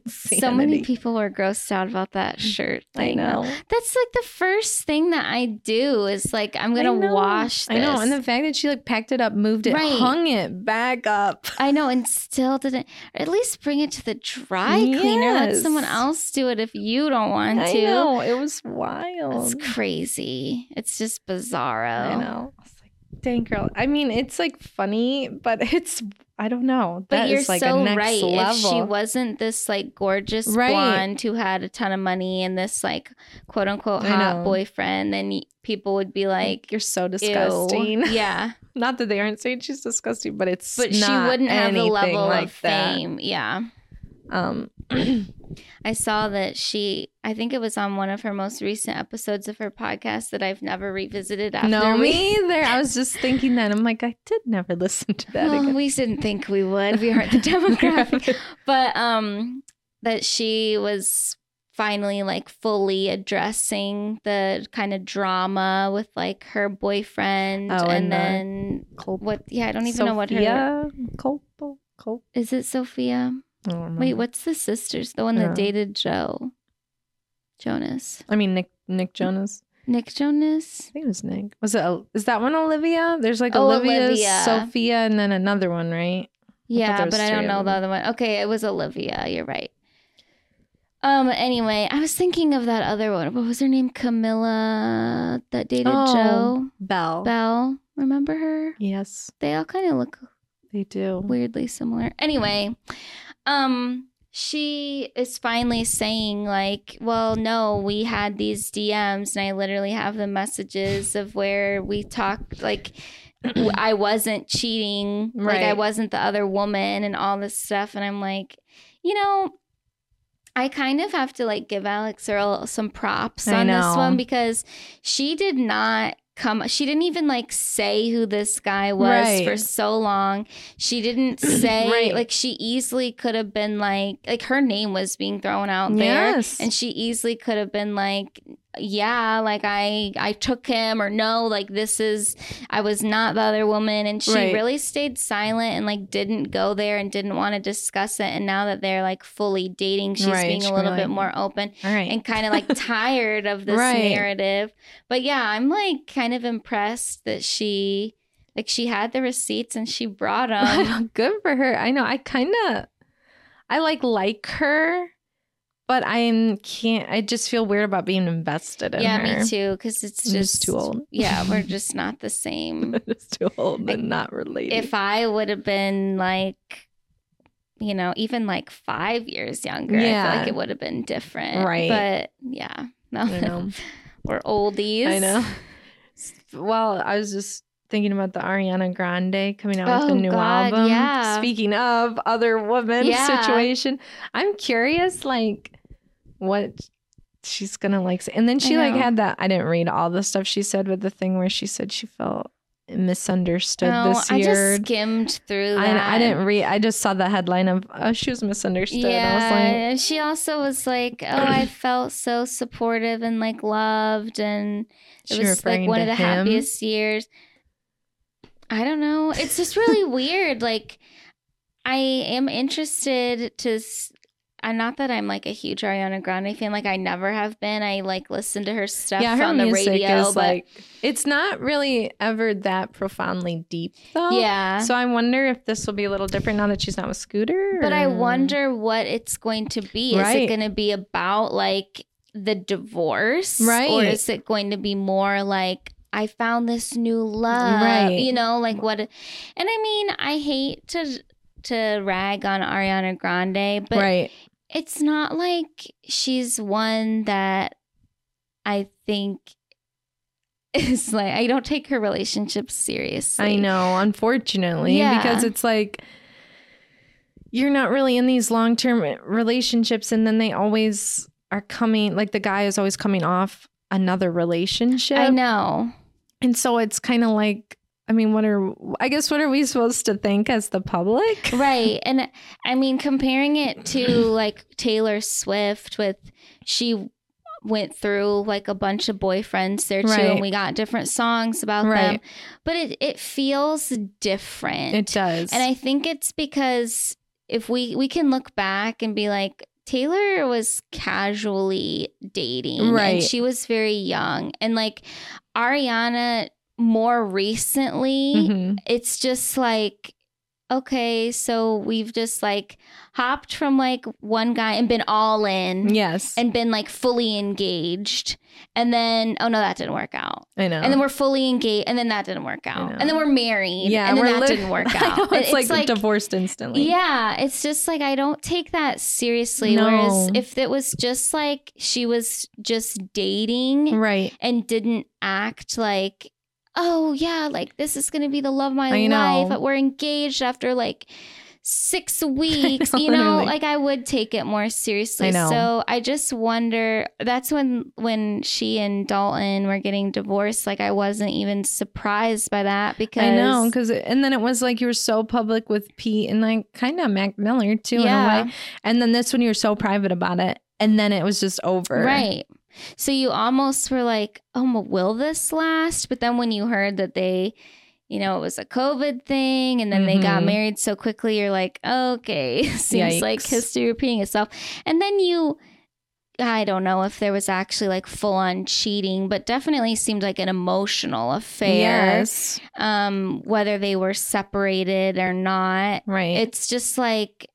So many people were grossed out about that shirt I thing. know. That's like the first thing that I do is like I'm gonna wash this. I know. And the fact that she like packed it up, moved it, Right. hung it back up. I know, and still didn't. Or at least bring it to the dry cleaner. Let someone else do it if you don't want I to. know. It was wild. It's crazy. It's just bizarro. I know. I was like, dang girl. I mean, it's like funny, but it's I don't know. But That you're is like so right. level. If she wasn't this like gorgeous Right. blonde who had a ton of money and this like quote unquote hot boyfriend, then people would be like, you're so "Ew." disgusting. Yeah, Not that they aren't saying she's disgusting, but it's but she wouldn't have the level like of that. fame. Yeah. Um, I saw that she, I think it was on one of her most recent episodes of her podcast that I've never revisited after no, we. me either. I was just thinking that. I'm like, I did never listen to that Well, again. we didn't think we would. We aren't the demographic. but um that she was finally like fully addressing the kind of drama with like her boyfriend Oh, and, and the then Col- what yeah i don't even know what her Sophia Culpo. Col- is it sophia wait what's the sisters the one that Yeah. dated joe jonas I mean, Nick Nick Jonas. nick jonas I think it was Nick. Was it? Is that one Olivia? There's like Oh, Olivia, Olivia. Sophia, and then another one, right? Yeah, was but I don't know the other one. Okay, it was Olivia. You're right. Um. Anyway, I was thinking of that other one. What was her name? Camilla that dated Oh. Joe Bell. Bell. Remember her? Yes, They all kind of look they do. weirdly similar. Anyway, um, she is finally saying like, "Well, no, we had these DMs, and I literally have the messages of where we talked like." i wasn't cheating, like I wasn't the other woman, and all this stuff. And I'm like, you know, I kind of have to like give Alix Earle some props I on this one because she did not come. She didn't even like say who this guy was Right. for so long. She didn't say Right. like she easily could have been like like her name was being thrown out there, and she easily could have been like yeah like i i took him or no like this is i was not the other woman and she Right. really stayed silent and like didn't go there and didn't want to discuss it and now that they're like fully dating she's Right, being a little bit more open right. and kind of like tired of this narrative but yeah i'm like kind of impressed that she like she had the receipts and she brought them Good for her. I know. I kind of, I like like her, but I can't. I just feel weird about being invested in yeah her. me too because it's just just too old. yeah we're just not the same just too old and not related. if I would have been like, you know, even like five years younger, I Yeah. feel like it would have been different. Right. But yeah, no, I we're oldies. I know. Well, I was just thinking about the Ariana Grande coming out with Oh, a new God, album. yeah. Speaking of other women Yeah. situation, I'm curious, like, what she's gonna like say. And then she like had that. I didn't read all the stuff she said, but the thing where she said she felt misunderstood No, this I year. just skimmed through that. I, I didn't read. I just saw the headline of oh, she was misunderstood. Yeah, I was like, she also was like, "Oh, I felt so supportive and like loved, and it was like one of the him? happiest years." I don't know. It's just really weird. Like, I am interested to. I'm not that I'm like a huge Ariana Grande fan. Like, I never have been. I like listen to her stuff yeah, her on the radio, is but like it's not really ever that profoundly deep though. yeah. So I wonder if this will be a little different now that she's not with Scooter. But I wonder what it's going to be. Is it going to be about like the divorce? Right? Or is it going to be more like I found this new love? Right. You know, like what and I mean, I hate to to rag on Ariana Grande, but right. It's not like she's one that I think is like I don't take her relationships seriously. I know, unfortunately, Yeah. because it's like you're not really in these long term relationships, and then they always are coming. Like the guy is always coming off another relationship. I know. And so it's kind of like I mean, what are I guess what are we supposed to think as the public? Right. And I mean, comparing it to like Taylor Swift with she went through like a bunch of boyfriends there too Right. and we got different songs about them. But it it feels different. It does. And I think it's because if we we can look back and be like Taylor was casually dating Right. and she was very young and like Ariana more recently Mhm. it's just like okay so we've just like hopped from like one guy and been all in Yes. and been like fully engaged and then oh no that didn't work out I know. and then we're fully engaged and then that didn't work out and then we're married yeah, and then that lit- didn't work I know, out it's, like, divorced instantly. yeah it's just like i don't take that seriously No. whereas if it was just like she was just dating Right. and didn't act like oh yeah like this is gonna be the love of my I life but we're engaged after like six weeks you know like i would take it more seriously I so i just wonder that's when when she and dalton were getting divorced like i wasn't even surprised by that because I know, because and then it was like you were so public with Pete and like kind of Mac Miller too Yeah. in a way, and then this one you were so private about it, and then it was just over. Right. So you almost were like, oh, will this last? But then when you heard that they, you know, it was a COVID thing and then they got Mhm. married so quickly, you're like, okay, seems like history repeating itself. And then you, I don't know if there was actually like full on cheating, but definitely seemed like an emotional affair. Yes. Um, whether they were separated or not. Right. It's just like,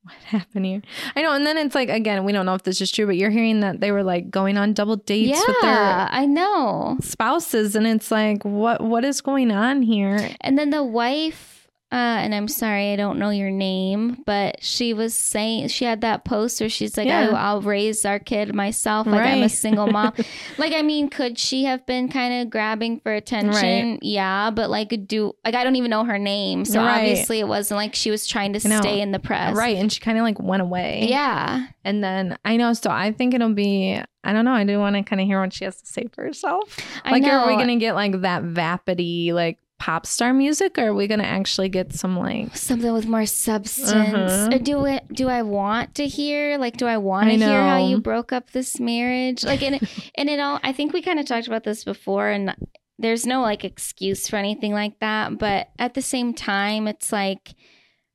what happened here? I know, and then it's like again, we don't know if this is true, but you're hearing that they were like going on double dates yeah, with their I know. spouses, and it's like, what what is going on here? And then the wife, uh, and I'm sorry, I don't know your name, but she was saying she had that post where she's like, Yeah. I, "I'll raise our kid myself. Like I'm a single mom." like, I mean, could she have been kind of grabbing for attention? Yeah, but like, do like I don't even know her name, so Right. obviously it wasn't like she was trying to stay in the press, Right, and she kind of like went away. Yeah, and then I know, so I think it'll be. I don't know. I do want to kind of hear what she has to say for herself. Like, are we gonna get like that vapidity like pop star music, or are we gonna actually get some like? something with more substance. Mhm. Or do it? Do I want to hear? Like, do I want to hear how you broke up this marriage? Like, and it, and it all. I think we kind of talked about this before, and there's no like excuse for anything like that. But at the same time, it's like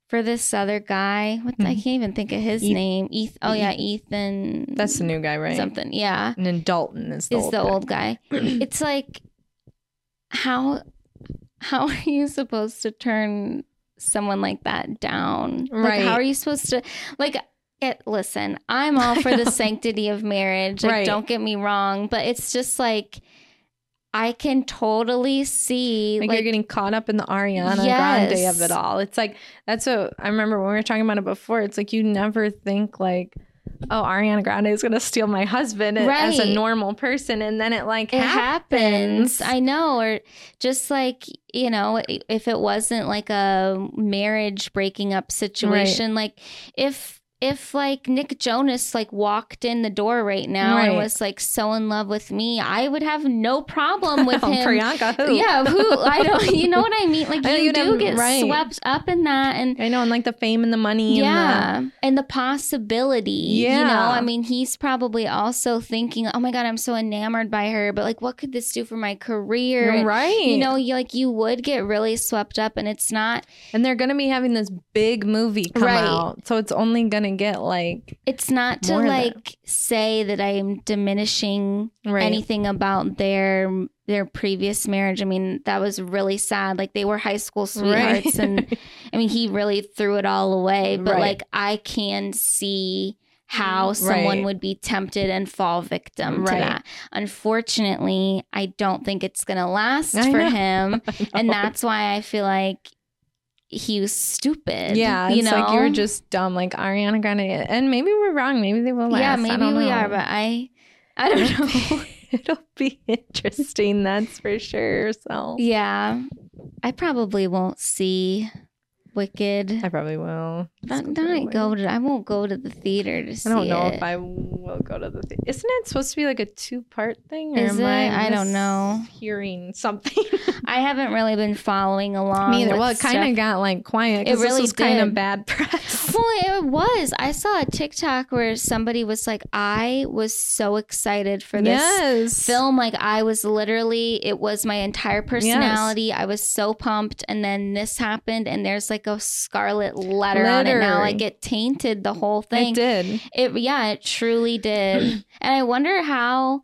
for this other guy. What I Mhm. can't even think of his Eth- name. Eth- oh yeah, Ethan. That's the new guy, right? something. Yeah, And then Dalton is the is old the guy. old guy. it's like how how are you supposed to turn someone like that down like Right. how are you supposed to like it listen i'm all for the sanctity of marriage like Right. don't get me wrong but it's just like i can totally see Like, like, you're getting caught up in the Ariana Yes. Grande of it all. It's like that's what I remember when we were talking about it before. It's like you never think like, oh, Ariana Grande is gonna steal my husband as a normal person, and then it like it happens. happens. I know. Or just like, you know, if it wasn't like a marriage breaking up situation, like if if like Nick Jonas like walked in the door right now and was like so in love with me, I would have no problem with Oh, him. Priyanka, who? Yeah, who I don't you know what I mean? Like I you do have- get right. swept up in that and I know, and like the fame and the money. yeah, and the possibility. Yeah. You know. I mean, he's probably also thinking, "Oh my god, I'm so enamored by her." But like, what could this do for my career? and And, right. You know, you like you would get really swept up, and it's not. and they're gonna be having this big movie come Right. out, so it's only gonna get like It's not to More of it. like say that I am diminishing right. anything about their their previous marriage. I mean, that was really sad. Like they were high school sweethearts, Right. and I mean, he really threw it all away. But Right. like, I can see how someone would be tempted and fall victim to that. Unfortunately, I don't think it's going to last I for know. him. And that's why I feel like he was stupid. Yeah, you it's know? like you're just dumb, like Ariana Grande, and maybe we're wrong. Maybe they will last. yeah, maybe we know. are, but I, I don't know. It'll be interesting, that's for sure. So yeah, I probably won't see Wicked. I probably will. Not, not go to. I won't go to the theater to see I don't know it. if I will go to the theater. Isn't it supposed to be like a two part thing? Or Is am it? I don't know. Hearing something. I haven't really been following along. Me either. Well, it kind of got like quiet. It It really was kind of bad press. Well, it was. I saw a TikTok where somebody was like, I was so excited for this yes. film. Like, I was literally, it was my entire personality. I was so pumped. And then this happened, and there's like a scarlet letter on it now. Like, it tainted the whole thing. It did. It, yeah, it truly did. and I wonder how.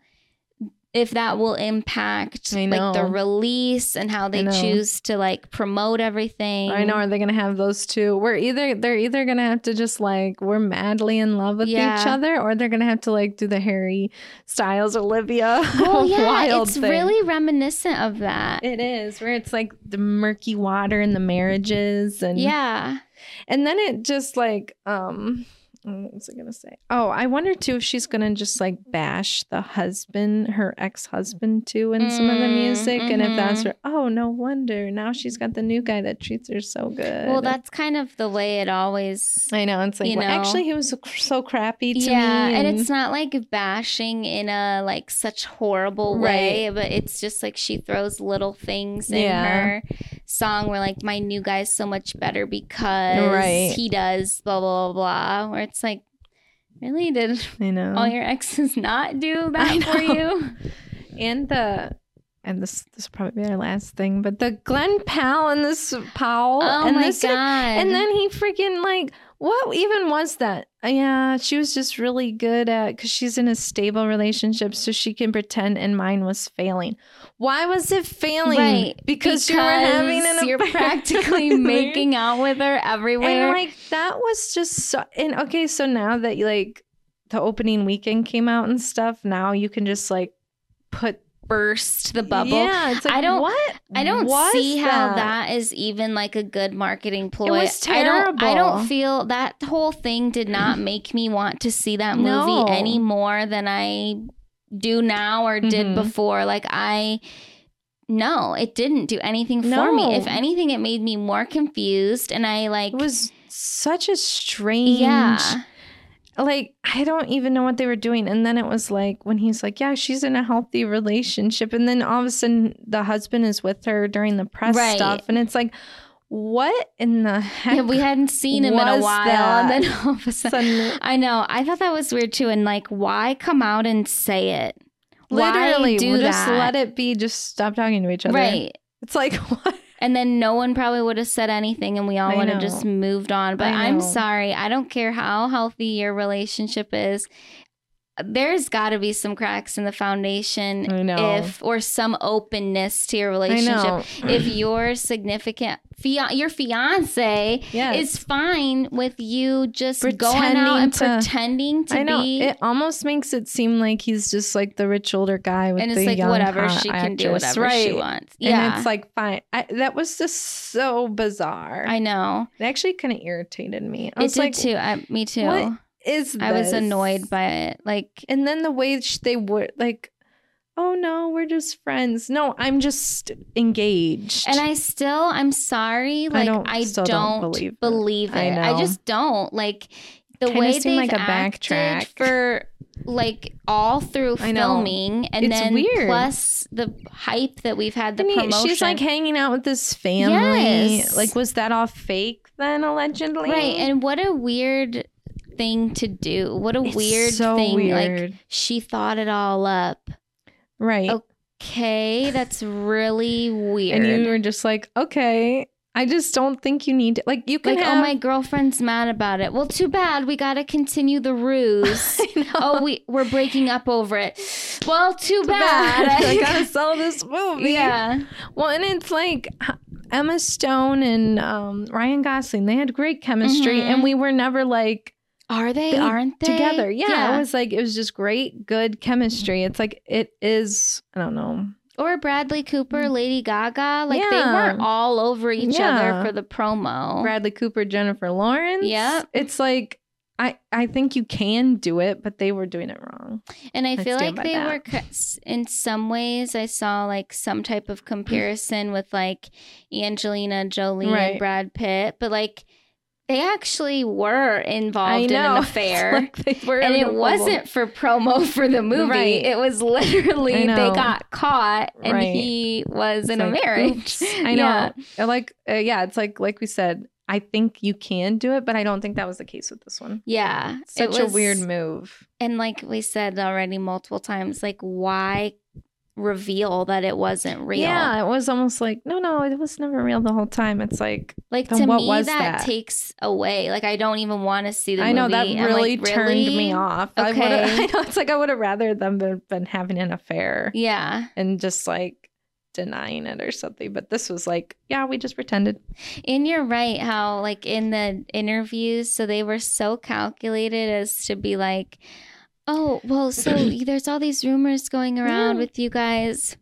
If that will impact like the release and how they choose to like promote everything. I know. Are they gonna have those two? We're either they're either gonna have to just like we're madly in love with Yeah. each other, or they're gonna have to like do the Harry Styles Olivia Well, yeah, wild it's thing. really reminiscent of that. It is where it's like the murky water in the marriages and yeah. and then it just like um what was I gonna say? Oh, I wonder too if she's gonna just like bash the husband, her ex husband too, in some of the Mm, music, and if that's mhm. her, oh no wonder now she's got the new guy that treats her so good. Well, that's kind of the way it always. I know it's like you well, know. actually he was so, so crappy to yeah, me, and it's not like bashing in a like such horrible way, but it's just like she throws little things in Yeah. her song where like my new guy's so much better because Right. he does blah blah blah blah. Where it's like, really did I know. all your exes not do that for you? and the and this this will probably be our last thing, but the Glen Powell and this Powell Oh and my this god! And then he freaking like, what even was that? Uh, Yeah, she was just really good at because she's in a stable relationship, so she can pretend. And mine was failing. Why was it failing? Right, because, you were having an you're affair. practically making out with her everywhere. And like that was just so. And okay, so now that like the opening weekend came out and stuff, now you can just like put burst the bubble. Yeah, it's like, I don't- What I don't see how that is even like a good marketing ploy. It was I don't I don't feel that whole thing did not make me want to see that movie No. any more than I do now or did Mhm. before. Like I no, it didn't do anything for me. If anything, it made me more confused and I like It was such a strange. yeah. Like I don't even know what they were doing. And then it was like when he's like, Yeah, she's in a healthy relationship. And then all of a sudden the husband is with her during the press Right. stuff. And it's like, what in the heck? Yeah, we hadn't seen him in a while, that? and then all of a sudden, Suddenly- I know. I thought that was weird too. And like, why come out and say it? literally why do just that? let it be. Just stop talking to each other. Right. It's like what? And then no one probably would have said anything, and we all would have just moved on. But I'm sorry. I don't care how healthy your relationship is. There's got to be some cracks in the foundation, I know. if or some openness to your I relationship. know. If your significant fia- your fiance Yes. is fine with you just going out and Pretending to- pretending to I know. be It almost makes it seem like he's just like the rich older guy with and the it's like whatever she can do actress. whatever she Right. wants And yeah it's like fine. I, that was just so bizarre. i know it actually kind of irritated me. I it did like, too I, me too what is i was annoyed by it like And then the way they were like, oh no, we're just friends. No, I'm just engaged. and i still i'm sorry like i don't- still don't, don't believe believe, it. I it I, know. just don't like the Kinda way they've like a backtrack. for like all through filming and It's then weird. plus the hype that we've had the And he- promotion she's like hanging out with this family. Yes. Like, was that all fake then, allegedly? Right. And what a weird thing to do. What a It's weird so thing. weird. Like she thought it all up. right. Okay, that's really weird. and you were just like, okay, I just don't think you need to. Like, you can like, have. oh, my girlfriend's mad about it. Well, too bad. We got to continue the ruse. Oh, we we're breaking up over it. Well, too, Too bad. I gotta sell this movie. yeah. Well, and it's like Emma Stone and um, Ryan Gosling. They had great chemistry, Mhm. and we were never like Are they? They- Aren't they together. Yeah, it was like it was just great, good chemistry. It's like it is. I don't know. or Bradley Cooper, mm. Lady Gaga. Like they weren't all over each Yeah. other for the promo. Bradley Cooper, Jennifer Lawrence. Yeah. It's like I I think you can do it, but they were doing it wrong. And I I feel like they that. were in some ways. I saw like some type of comparison with like Angelina Jolie Right. and Brad Pitt, but like they actually were involved in an affair. like and it wasn't for promo for the movie. Right. It was literally they got caught and Right. he was It's in a marriage. oops. I know. Yeah. Like uh, yeah, it's like like we said. I think you can do it, but I don't think that was the case with this one. Yeah. Such a weird move. And like we said already multiple times, like why reveal that it wasn't real? Yeah, it was almost like no, no, it was never real the whole time. It's like Like to what me, was that, that? takes away. Like I don't even want to see the I know movie. that really like, turned really? me off. I Okay. I know it's like I would have rather them been, been having an affair Yeah, and just like denying it or something. But this was like, yeah, we just pretended. and you're right. How like in the interviews, so they were so calculated as to be like, oh well, so there's all these rumors going around with you guys.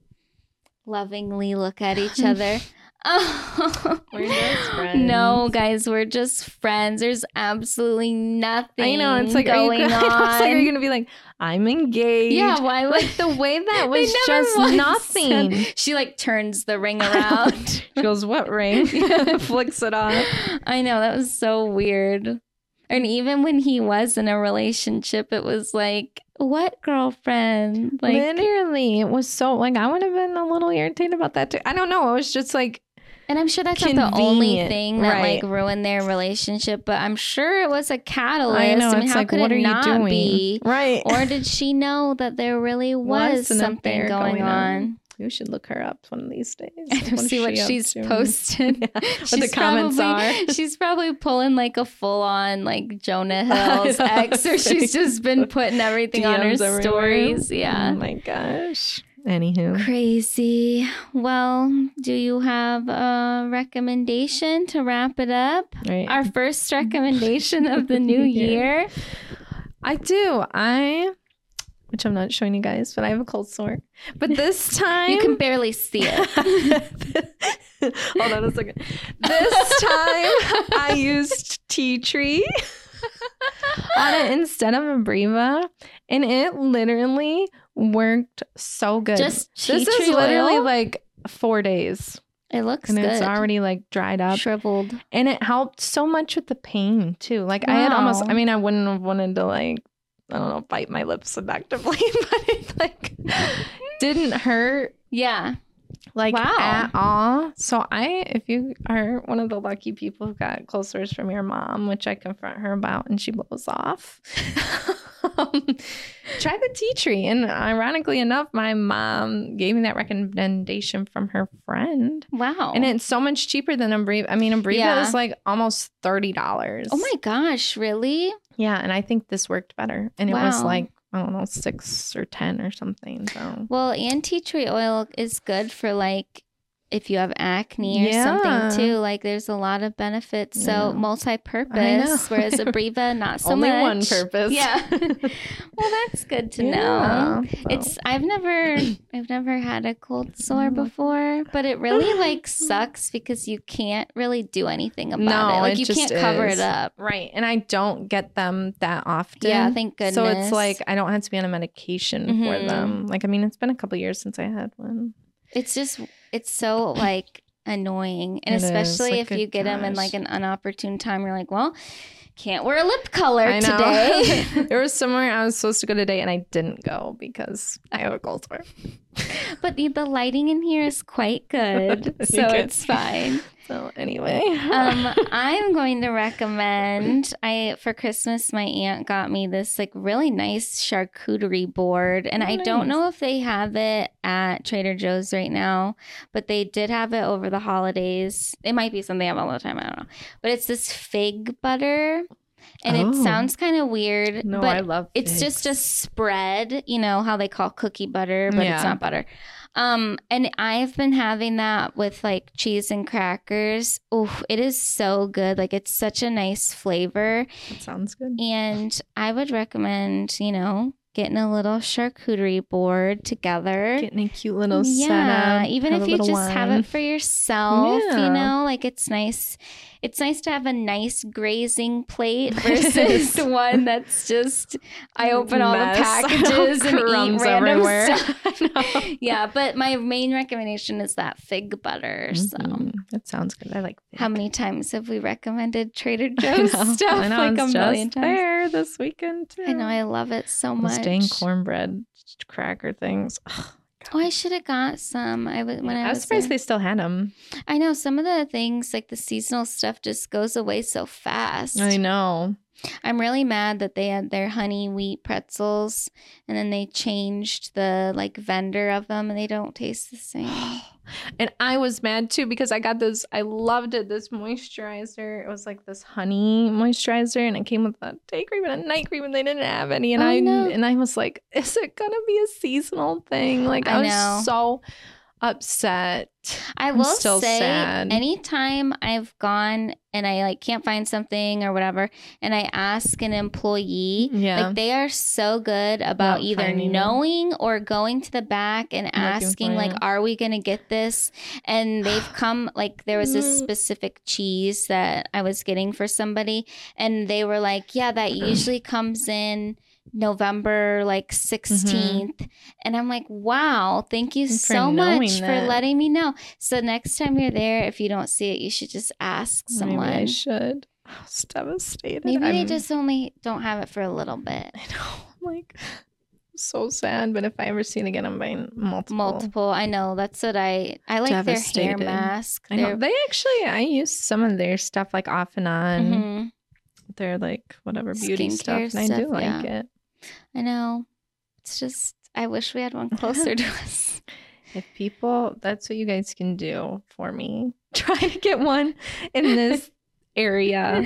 Lovingly look at each other. Oh, We're just friends. No, guys, we're just friends. There's absolutely nothing I know. It's like, are you, going I know, on. it's like, are you gonna be like, I'm engaged? yeah, why would Like the way that was just nothing. She like turns the ring around. She goes, what ring? Flicks it off. I know that was so weird. And even when he was in a relationship, it was like, what girlfriend? Like, Literally, it was so like I would have been a little irritated about that too. I don't know. It was just like and I'm sure that's not the only thing that right. like ruined their relationship, but I'm sure it was a catalyst. I know. mean, it's how like, could what it are you not doing? be? Right. Or did she know that there really was, Was something going, going on? on. You should look her up one of these days. And see what she she's to? posted. Yeah, What the comments probably, are. She's probably pulling like a full on like Jonah Hill's ex, or she's just been putting everything on her DMs everywhere. stories. Yeah. Oh my gosh. Anywho. Crazy. Well, do you have a recommendation to wrap it up? Right. Our first recommendation of the new year. I do. I which I'm not showing you guys, but I have a cold sore. But this time You can barely see it. Hold on a second. This time I used tea tree on it instead of a Abreva, and it literally worked so good. Just this is literally oil? like four days, It looks and good. it's already like dried up, shriveled. and it helped so much with the pain too. Like I had almost, I mean, I wouldn't have wanted to like. I don't know, bite my lips effectively, but it like didn't hurt Yeah. like Wow. at all. So I, if you are one of the lucky people who got cold sores from your mom, which I confront her about, and she blows off, um, try the tea tree. And ironically enough, my mom gave me that recommendation from her friend, Wow. and it's so much cheaper than Abreva. I mean, Abreva Yeah. is like almost thirty dollars. oh my gosh, really? Yeah, and I think this worked better, and it was like I don't know six or ten or something. So Well, and tea tree oil is good for like if you have acne or Yeah. something too. Like there's a lot of benefits. So Yeah. Know. multi-purpose, whereas Abreva not so much. only much. one purpose. Yeah. well, that's good to know. Yeah, so- It's I've never I've never had a cold sore before, but it really like sucks because you can't really do anything about No, it. Like it you can't cover is. it up. Right. And I don't get them that often. Yeah, thank goodness. So it's like I don't have to be on a medication for Mhm. them. Like I mean, it's been a couple years since I had one. It's just it's so like annoying, and It especially like, if you get them in like an unopportune time. You're like, well, can't wear a lip color today. there was somewhere I was supposed to go today and I didn't go because I have a cold sore. but the, the lighting in here is quite good, so it's fine. So anyway. um, I'm going to recommend. I for Christmas, my aunt got me this like really nice charcuterie board, and Oh, I don't know if they have it at Trader Joe's right now, but they did have it over the holidays. It might be something they have all the time. I don't know, but it's this fig butter, and Oh. it sounds kind of weird. no, but I love it's just a spread, you know how they call cookie butter, but Yeah. it's not butter. Um, and I've been having that with like cheese and crackers. Oh, it is so good. Like it's such a nice flavor. That sounds good. And I would recommend, you know, getting a little charcuterie board together. Getting a cute little set. yeah, setup. even if you just have it for yourself, Yeah. you know, like it's nice. It's nice to have a nice grazing plate versus one that's just I open all Mess. the packages and eat random everywhere. stuff. yeah, but my main recommendation is that fig butter. So. Mhm. That sounds good. I like How many times have we recommended Trader I Joe's know. stuff? I know, like it's a million just times. there this weekend too. I know I love it so Those much. dang cornbread cracker things. Ugh, Oh, I should have got some. I was when I, I was surprised there. they still had them. I know some of the things like the seasonal stuff just goes away so fast. I know. I'm really mad that they had their honey wheat pretzels and then they changed the like vendor of them and they don't taste the same. And I was mad too because I got this. I loved it. This moisturizer. It was like this honey moisturizer, and it came with a day cream and a night cream, and they didn't have any. And Oh, I no. and I was like, is it gonna be a seasonal thing? Like I, I was know. so upset. I will still say sad. anytime I've gone and I like can't find something or whatever and I ask an employee Yeah. like they are so good about either knowing or going to the back and asking like it. are we going to get this and they've come like there was this Mm. specific cheese that I was getting for somebody and they were like yeah that usually comes in November like 16th and I'm like wow thank you so much for letting me know so next time you're there if you don't see it you should just ask someone Maybe I should. I was devastated. Maybe they I'm- just only don't have it for a little bit. I know. I'm like so sad. But if I ever see it again, I'm buying multiple. Multiple. I know. That's what I. I like their hair mask. I know. Their, They actually, I use some of their stuff like off and on. Mhm. Their like whatever beauty Skincare stuff, and I do like yeah. it. I know. It's just. I wish we had one closer to us. If people, that's what you guys can do for me. Try to get one in this area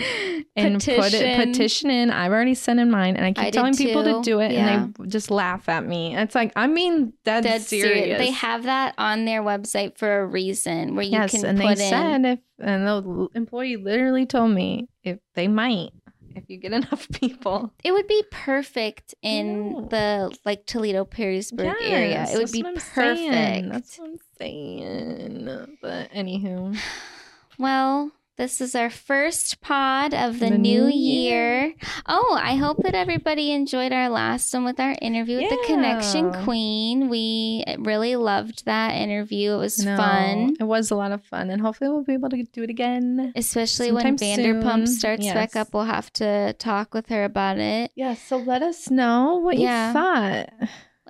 and put it Petition. petition in. I've already sent in mine, and I keep I telling people to do it, Yeah. and they just laugh at me. It's like I mean, that's Dead serious. serious. They have that on their website for a reason, where you yes, can and put they in. said if and the employee literally told me if they might if you get enough people. it would be perfect in know. the like Toledo Perrysburg area. It would be I'm saying. perfect. That's what I'm saying. But anywho, Well, this is our first pod of the, The new, new year. year. Oh, I hope that everybody enjoyed our last one with our interview with the Connection Queen. We really loved that interview. It was No, fun, It was a lot of fun, and hopefully we'll be able to do it again. especially when Vanderpump soon. starts back up. We'll have to talk with her about it. Yeah, so let us know what Yeah. you thought.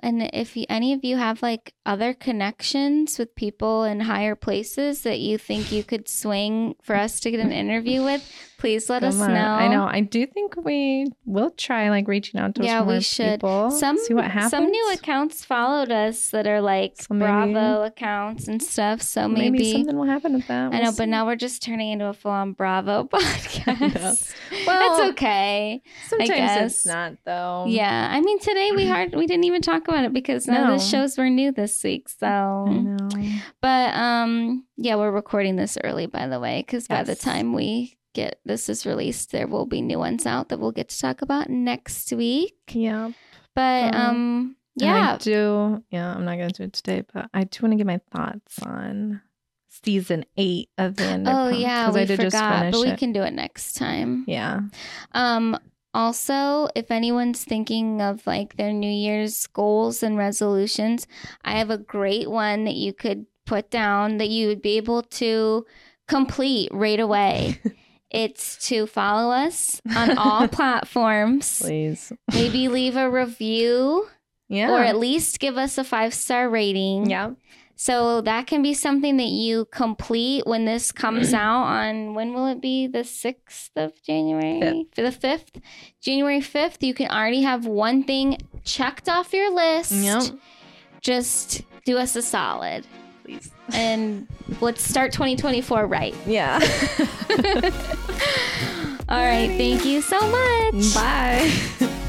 And if you, any of you have like other connections with people in higher places that you think you could swing for us to get an interview with, please let us Come know. on. I know. I do think we will try like reaching out to Yeah, we should. people. some see what happens. some new accounts followed us that are like So maybe- Bravo accounts and stuff. So maybe, maybe, something will happen with that. I We'll know, see. but now we're just turning into a full on Bravo podcast. Well, That's okay. sometimes guess. it's not though. Yeah, I mean today we hard we didn't even talk about it because none of the shows were new this week. I So, know. but um, yeah, we're recording this early by the way because by the time we get this is released, there will be new ones out that we'll get to talk about next week. Yeah. But Um, um, And I do. Yeah, I'm not gonna do it today, but I do want to get my thoughts on season eight of Vanderpump. Oh yeah we I did forgot, finish but we it. can do it next time. Yeah. Um also, if anyone's thinking of like their New Year's goals and resolutions, I have a great one that you could put down that you would be able to complete right away. it's to follow us on all platforms. Please. Maybe leave a review Yeah. or at least give us a five star rating. yeah. So that can be something that you complete when this comes out on when will it be? The 6th of January? For the 5th? January 5th, you can already have one thing checked off your list. Yep. Just do us a solid. And let's start 2024 right. Yeah. All right. Thank you so much. Bye.